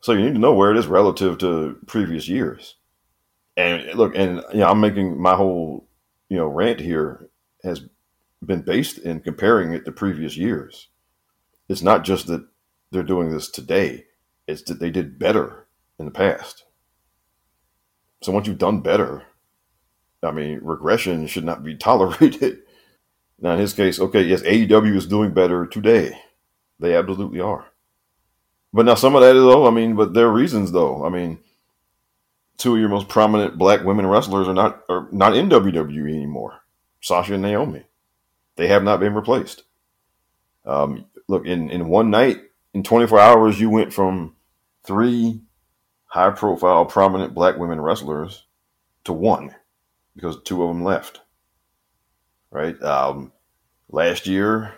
So you need to know where it is relative to previous years. And look, and you know, I'm making my whole you know rant here has been based in comparing it to previous years. It's not just that they're doing this today, it's that they did better in the past. So once you've done better, I mean, regression should not be tolerated. Now, in his case, okay, yes, AEW is doing better today. They absolutely are. But now some of that is, though, I mean, but there are reasons, though. I mean, two of your most prominent black women wrestlers are not are not in WWE anymore. Sasha and Naomi. They have not been replaced. Um, look, in, in one night, in 24 hours, you went from three high profile, prominent black women wrestlers to one because two of them left. Right? Um, last year,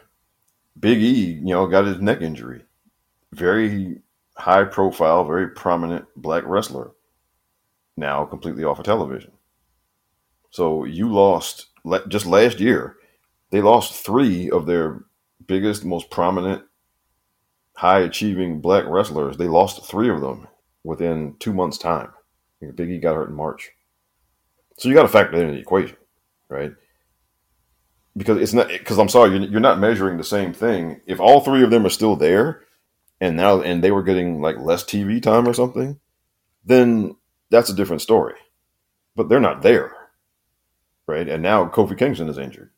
Big E, you know, got his neck injury. Very high profile, very prominent black wrestler. Now completely off of television. So you lost just last year. They lost three of their biggest, most prominent, high achieving black wrestlers. They lost three of them within two months' time. Big E got hurt in March. So you got to factor that into the equation, right? Because it's not because I'm sorry, you're, you're not measuring the same thing. If all three of them are still there, and now and they were getting like less TV time or something, then that's a different story. But they're not there, right? And now Kofi Kingston is injured.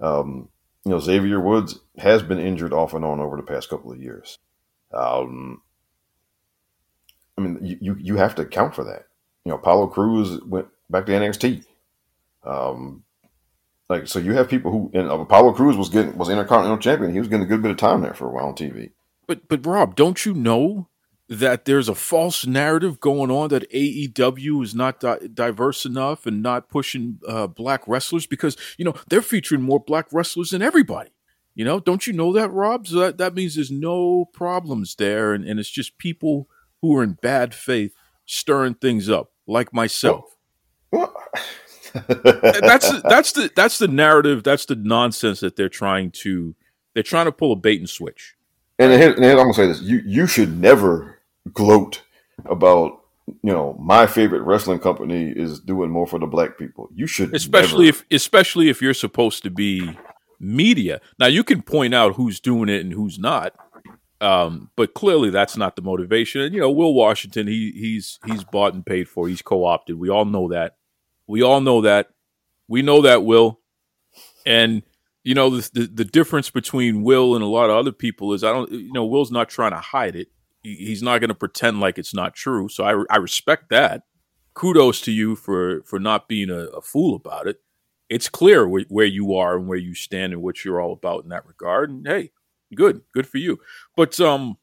Um, you know, Xavier Woods has been injured off and on over the past couple of years. Um, I mean, you, you, have to account for that. You know, Apollo Crews went back to NXT. Um, like so, you have people who and Apollo Crews was getting was Intercontinental Champion. He was getting a good bit of time there for a while on TV. But but Rob, don't you know that there's a false narrative going on that AEW is not di- diverse enough and not pushing uh, black wrestlers because you know they're featuring more black wrestlers than everybody. You know, don't you know that, Rob? So that, that means there's no problems there, and, and it's just people who are in bad faith stirring things up, like myself. Well, that's that's the that's the narrative. That's the nonsense that they're trying to they're trying to pull a bait and switch. And, and I'm gonna say this: you you should never gloat about you know my favorite wrestling company is doing more for the black people. You should, especially never. if especially if you're supposed to be media. Now you can point out who's doing it and who's not, um, but clearly that's not the motivation. And you know, Will Washington, he he's he's bought and paid for. He's co-opted. We all know that. We all know that. We know that Will, and you know the, the, the difference between Will and a lot of other people is I don't you know Will's not trying to hide it. He, he's not going to pretend like it's not true. So I I respect that. Kudos to you for for not being a, a fool about it. It's clear wh- where you are and where you stand and what you're all about in that regard. And hey, good, good for you. But um,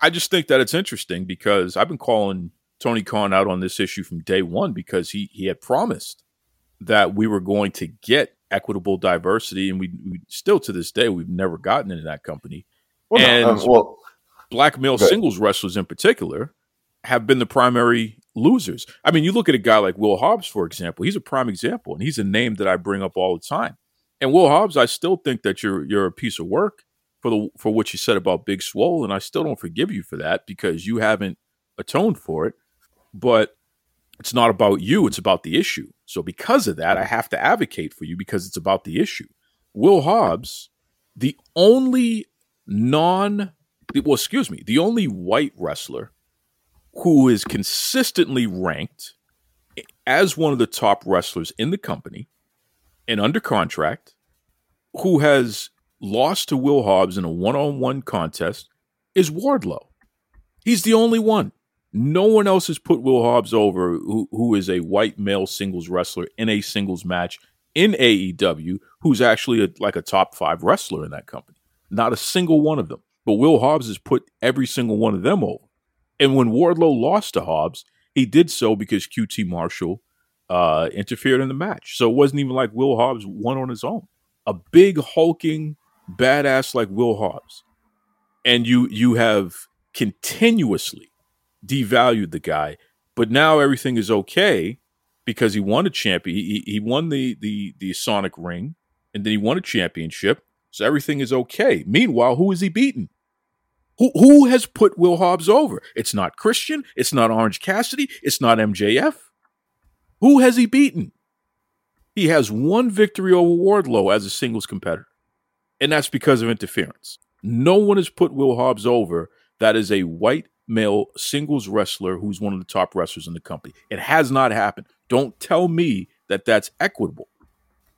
I just think that it's interesting because I've been calling Tony Khan out on this issue from day one because he he had promised that we were going to get equitable diversity, and we, we still to this day we've never gotten into that company. Well, and um, well, black male singles wrestlers in particular have been the primary losers. I mean, you look at a guy like Will Hobbs, for example. He's a prime example, and he's a name that I bring up all the time. And Will Hobbs, I still think that you're you're a piece of work for the for what you said about Big Swole, and I still don't forgive you for that because you haven't atoned for it. But it's not about you; it's about the issue. So because of that, I have to advocate for you because it's about the issue. Will Hobbs, the only non, well, excuse me, the only white wrestler who is consistently ranked as one of the top wrestlers in the company and under contract, who has lost to Will Hobbs in a one on one contest, is Wardlow. He's the only one. No one else has put Will Hobbs over, who, who is a white male singles wrestler in a singles match in AEW, who's actually a, like a top five wrestler in that company. Not a single one of them. But Will Hobbs has put every single one of them over. And when Wardlow lost to Hobbs, he did so because QT Marshall uh, interfered in the match. So it wasn't even like Will Hobbs won on his own. A big hulking badass like Will Hobbs, and you you have continuously devalued the guy. But now everything is okay because he won a champion. He, he won the the the Sonic Ring, and then he won a championship. So everything is okay. Meanwhile, who is he beating? Who who has put Will Hobbs over? It's not Christian. It's not Orange Cassidy. It's not MJF. Who has he beaten? He has one victory over Wardlow as a singles competitor, and that's because of interference. No one has put Will Hobbs over that is a white male singles wrestler who's one of the top wrestlers in the company. It has not happened. Don't tell me that that's equitable.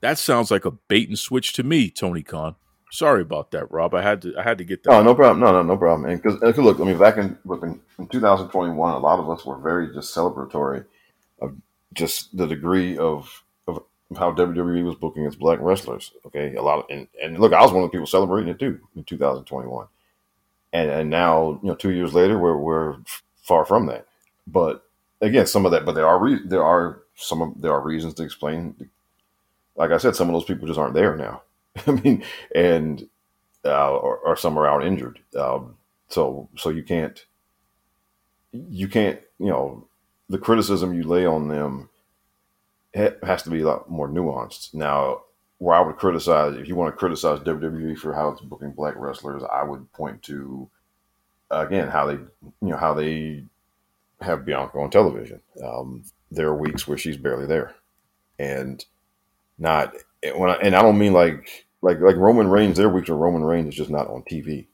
That sounds like a bait and switch to me, Tony Khan. Sorry about that, Rob. I had to I had to get that. Oh, no problem. No, no, no problem, man. Because look, I mean, back in, in in 2021, a lot of us were very just celebratory of just the degree of of how WWE was booking its black wrestlers. Okay, a lot of and, and look, I was one of the people celebrating it too in 2021, and and now you know two years later we're we're far from that. But again, some of that, but there are re- there are some of there are reasons to explain. Like I said, some of those people just aren't there now. I mean, and uh, or, or some are out injured. Um, so so you can't you can't you know the criticism you lay on them has to be a lot more nuanced. Now, where I would criticize, if you want to criticize WWE for how it's booking black wrestlers, I would point to again how they you know how they have Bianca on television. Um, there are weeks where she's barely there, and not when I, and I don't mean like like like Roman Reigns. There are weeks where Roman Reigns is just not on TV.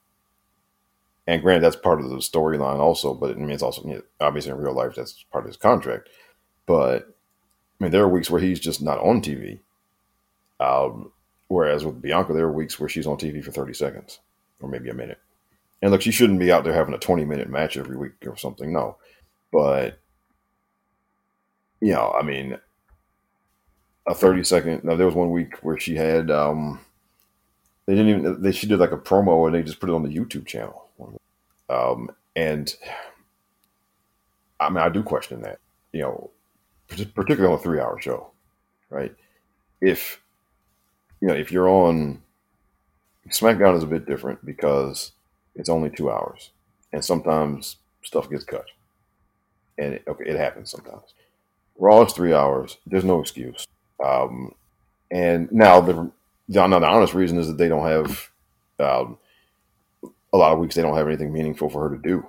And granted, that's part of the storyline also, but I mean, it's also you know, obviously in real life that's part of his contract. But I mean, there are weeks where he's just not on TV. Um, whereas with Bianca, there are weeks where she's on TV for thirty seconds or maybe a minute. And look, she shouldn't be out there having a twenty minute match every week or something. No, but you know, I mean, a 30 second. Now there was one week where she had, um, they didn't even, they, she did like a promo and they just put it on the YouTube channel. Um, and I mean, I do question that, you know, particularly on a three hour show, right? If, you know, if you're on SmackDown is a bit different because it's only two hours and sometimes stuff gets cut and it, okay, it happens sometimes. Raw is three hours. There's no excuse. Um, and now the, the the honest reason is that they don't have um, a lot of weeks. They don't have anything meaningful for her to do.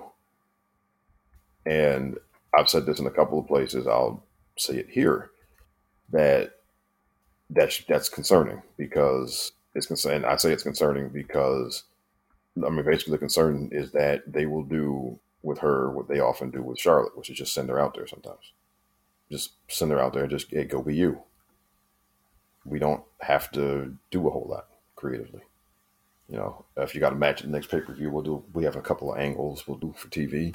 And I've said this in a couple of places. I'll say it here that that's that's concerning because it's concerning. I say it's concerning because I mean basically the concern is that they will do with her what they often do with Charlotte, which is just send her out there sometimes. Just send her out there and just hey, go be you. We don't have to do a whole lot creatively. You know, if you got a match at the next pay per view, we'll do. We have a couple of angles we'll do for TV,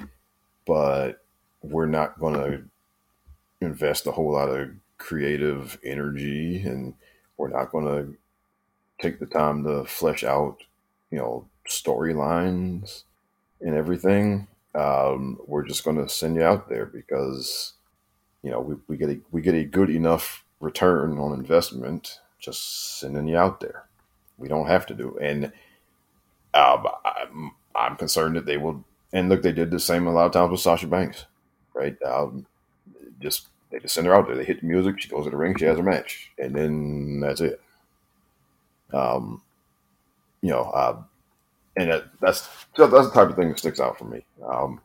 but we're not going to invest a whole lot of creative energy, and we're not going to take the time to flesh out, you know, storylines and everything um, we're just going to send you out there because you know we, we get a we get a good enough return on investment just sending you out there. We don't have to do and um, I'm, I'm concerned that they will. And look, they did the same a lot of times with Sasha Banks, right? Um, just they just send her out there. They hit the music. She goes to the ring. She has her match, and then that's it. Um, you know, uh, and that, that's that's the type of thing that sticks out for me. Um,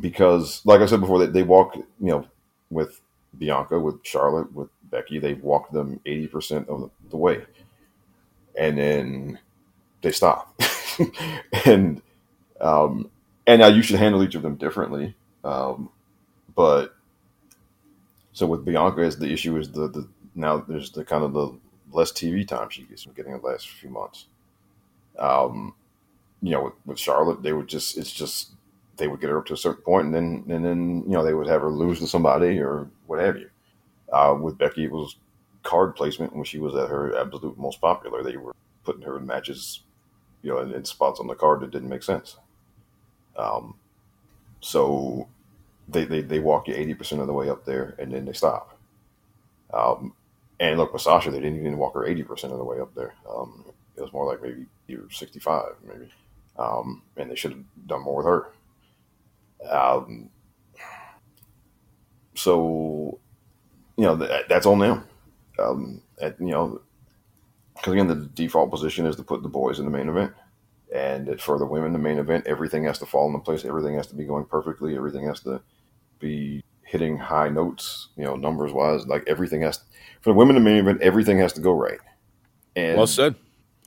because, like I said before, they, they walk, you know, with Bianca, with Charlotte, with Becky, They've walked them eighty percent of the way, and then they stop. and um, and now you should handle each of them differently. Um, but so with Bianca, is the issue is the, the now there's the kind of the less TV time she gets from getting the last few months. Um, you know, with, with Charlotte, they would just it's just they would get her up to a certain point, and then and then you know they would have her lose to somebody or what have you. Uh, with Becky, it was card placement when she was at her absolute most popular. They were putting her in matches, you know, in, in spots on the card that didn't make sense. Um, so they, they they walk you eighty percent of the way up there, and then they stop. Um, and look with Sasha, they didn't even walk her eighty percent of the way up there. Um, it was more like maybe you're 65, maybe. Um, and they should have done more with her. Um, so, you know, that, that's on them. Um, at, you know, because again, the default position is to put the boys in the main event. And for the women, the main event, everything has to fall into place. Everything has to be going perfectly. Everything has to be hitting high notes, you know, numbers wise. Like everything has for the women in the main event, everything has to go right. And well said.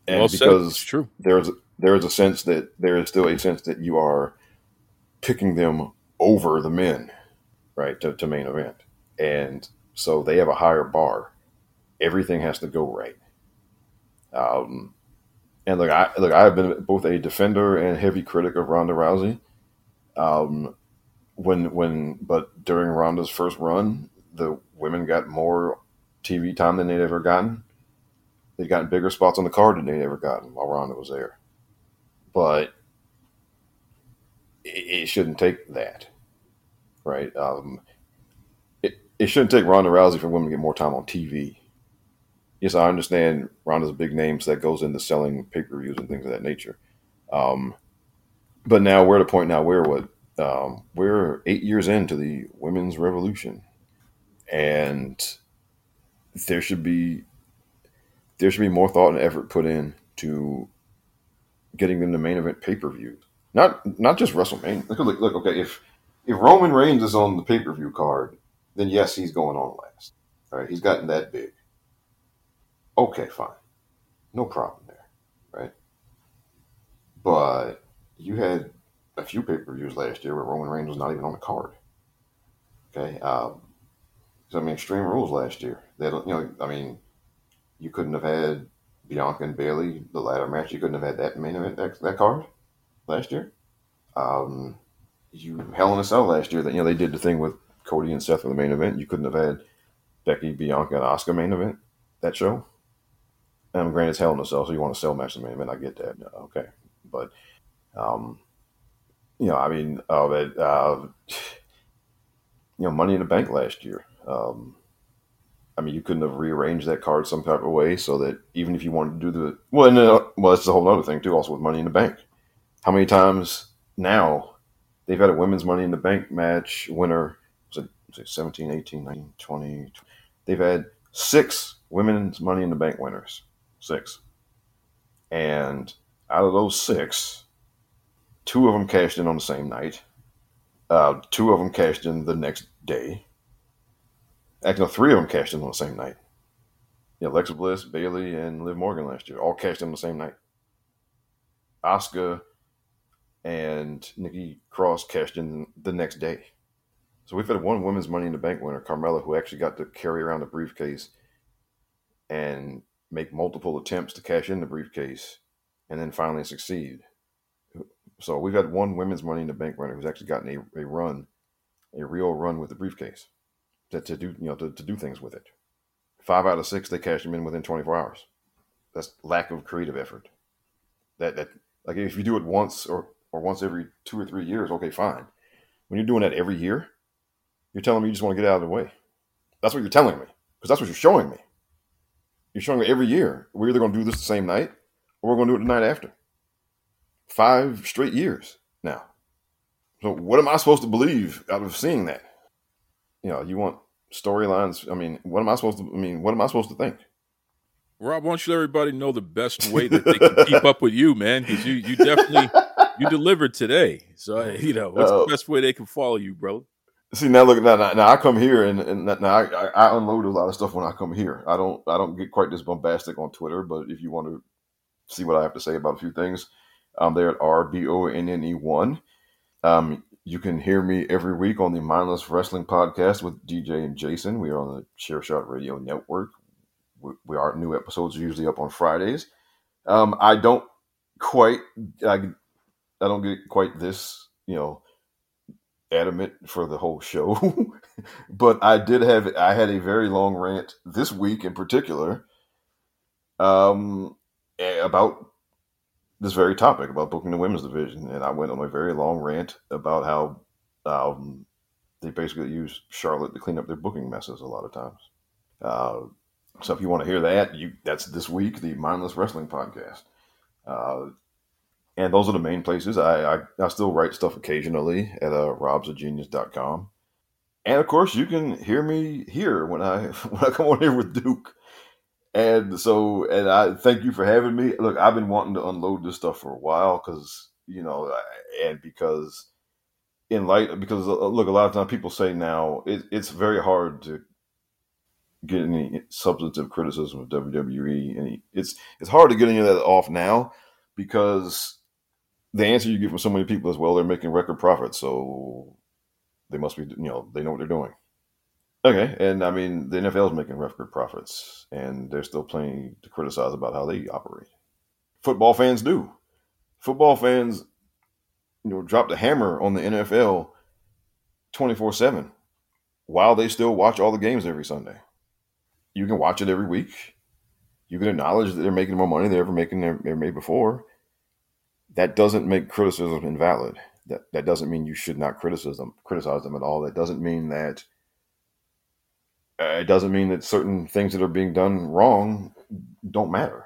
and well said. because It's true. there's there is a sense that there is still a sense that you are picking them over the men, right, to, to main event, and so they have a higher bar. Everything has to go right. Um, and look, I look, I have been both a defender and heavy critic of Ronda Rousey. Um, when when but during Ronda's first run, the women got more TV time than they'd ever gotten. They got bigger spots on the card than they'd ever gotten while Ronda was there. But it, it shouldn't take that, right? Um, it it shouldn't take Ronda Rousey for women to get more time on TV. Yes, I understand Ronda's a big name, so that goes into selling pay per views and things of that nature. Um, but now we're at a point now where what um, we're eight years into the women's revolution, and there should be there should be more thought and effort put in to getting them to main event pay per views. Not not just WrestleMania. Look, look, okay, if if Roman Reigns is on the pay per view card, then yes, he's going on last. All right, he's gotten that big. Okay, fine, no problem there, right? But you had a few pay per views last year where Roman Reigns was not even on the card. Okay, um, so I mean, Extreme Rules last year. They, you know, I mean, you couldn't have had Bianca and Bayley the ladder match. You couldn't have had that main event that, that card last year. Um, you Hell in a Cell last year that you know they did the thing with Cody and Seth for the main event. You couldn't have had Becky, Bianca, and Asuka main event that show. Um, granted, it's Hell in a Cell, so you want to sell match the main event. I get that. Okay, but um, you know, I mean, uh, uh, you know, Money in the Bank last year. Um, I mean, you couldn't have rearranged that card some type of way so that even if you wanted to do the well, and, uh, well, that's a whole other thing too. Also with Money in the Bank, how many times now they've had a women's Money in the Bank match winner? Was it, was it 17, 18, 19, 20? They've had six women's Money in the Bank winners, six, and out of those six, two of them cashed in on the same night. Uh, two of them cashed in the next day. Actually, no, three of them cashed in on the same night. Yeah, Alexa Bliss, Bayley, and Liv Morgan last year all cashed in the same night. Asuka and Nikki Cross cashed in the next day. So we've had one women's Money in the Bank winner, Carmella, who actually got to carry around the briefcase and make multiple attempts to cash in the briefcase and then finally succeed. So we've had one women's Money in the Bank winner who's actually gotten a, a run, a real run with the briefcase to, to do you know to, to do things with it. Five out of six they cashed them in within 24 hours. That's lack of creative effort. That that like if you do it once or or once every two or three years, okay, fine. When you're doing that every year, you're telling me you just want to get out of the way. That's what you're telling me because that's what you're showing me. You're showing me every year we're either going to do this the same night or we're going to do it the night after. Five straight years now. So what am I supposed to believe out of seeing that? You know, you want storylines. I mean, what am I supposed to? I mean, what am I supposed to think? Rob, why don't you let everybody know the best way that they can keep up with you, man? Because you you definitely you delivered today. So you know what's Uh, the best way they can follow you, bro? See now, look now. Now, now I come here and, and now I, I, I unload a lot of stuff when I come here. I don't I don't get quite this bombastic on Twitter, but if you want to see what I have to say about a few things, I'm there at R B O N N E one. Um, you can hear me every week on the Mindless Wrestling Podcast with DJ and Jason. We are on the Chair Shot Radio Network. We, we are new episodes are usually up on Fridays. Um, I don't quite I, I don't get quite this you know adamant for the whole show, but I did have I had a very long rant this week in particular um, about this very topic about booking the women's division, and I went on a very long rant about how um, they basically use Charlotte to clean up their booking messes a lot of times. Uh, so if you want to hear that, you that's this week the Mindless Wrestling Podcast. Uh, and those are the main places. I, I, I still write stuff occasionally at uh, robsagenius.com. And of course, you can hear me here when I when I come on here with Duke. And so, and I thank you for having me. Look, I've been wanting to unload this stuff for a while because you know, and because in light because uh, look, a lot of times people say now it, it's very hard to get any substantive criticism of WWE, and it's it's hard to get any of that off now because the answer you get from so many people is well, they're making record profits, so they must be you know they know what they're doing. Okay, and I mean the NFL is making record profits, and there's still plenty to criticize about how they operate. Football fans do. Football fans, you know, drop the hammer on the NFL twenty four seven, while they still watch all the games every Sunday. You can watch it every week. You can acknowledge that they're making more money than they're ever making they made before. That doesn't make criticism invalid. That that doesn't mean you should not criticize them criticize them at all. That doesn't mean that uh, it doesn't mean that certain things that are being done wrong don't matter.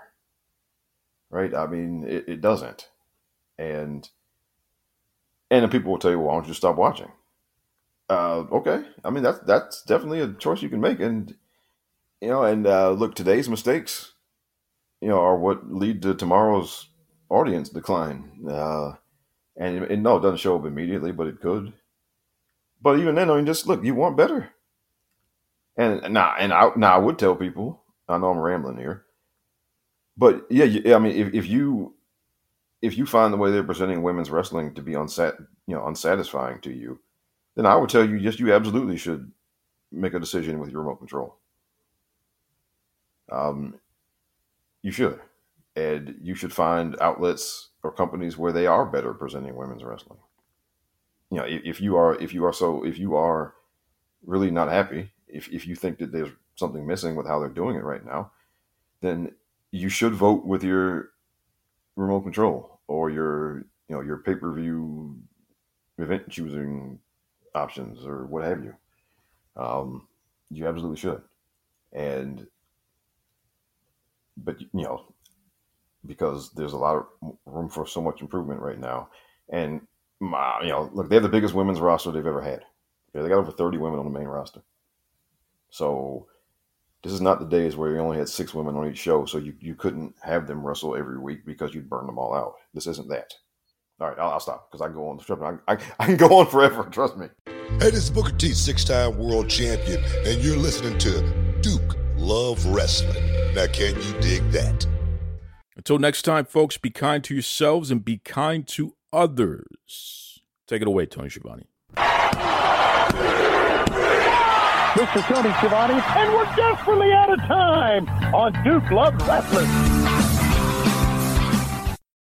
Right? I mean, it, it doesn't. And and then people will tell you, well, why don't you stop watching? Uh, okay. I mean, that's that's definitely a choice you can make. And you know, and uh, look, today's mistakes, you know, are what lead to tomorrow's audience decline. Uh, and, and no, it doesn't show up immediately, but it could. But even then, I mean, just look, you want better. And now, and I now I would tell people. I know I'm rambling here, but yeah, I mean, if, if you if you find the way they're presenting women's wrestling to be unsat you know unsatisfying to you, then I would tell you yes, you absolutely should make a decision with your remote control. Um, you should, and you should find outlets or companies where they are better presenting women's wrestling. You know, if, if you are if you are so if you are really not happy if, if you think that there's something missing with how they're doing it right now, then you should vote with your remote control or your you know your pay per view event choosing options or what have you. Um, you absolutely should, and but you know because there's a lot of room for so much improvement right now, and my, you know look they have the biggest women's roster they've ever had. Yeah, they got over 30 women on the main roster. So this is not the days where you only had six women on each show, so you, you couldn't have them wrestle every week because you'd burn them all out. This isn't that. All right, I'll, I'll stop because I go on. the I, I, I, can go on forever. Trust me. Hey, this is Booker T, six-time world champion, and you're listening to Duke Loves Rasslin. Now, can you dig that? Until next time, folks, be kind to yourselves and be kind to others. Take it away, Tony Schiavone. Mr. Tony Schiavone, and we're desperately out of time on Duke Loves Rasslin.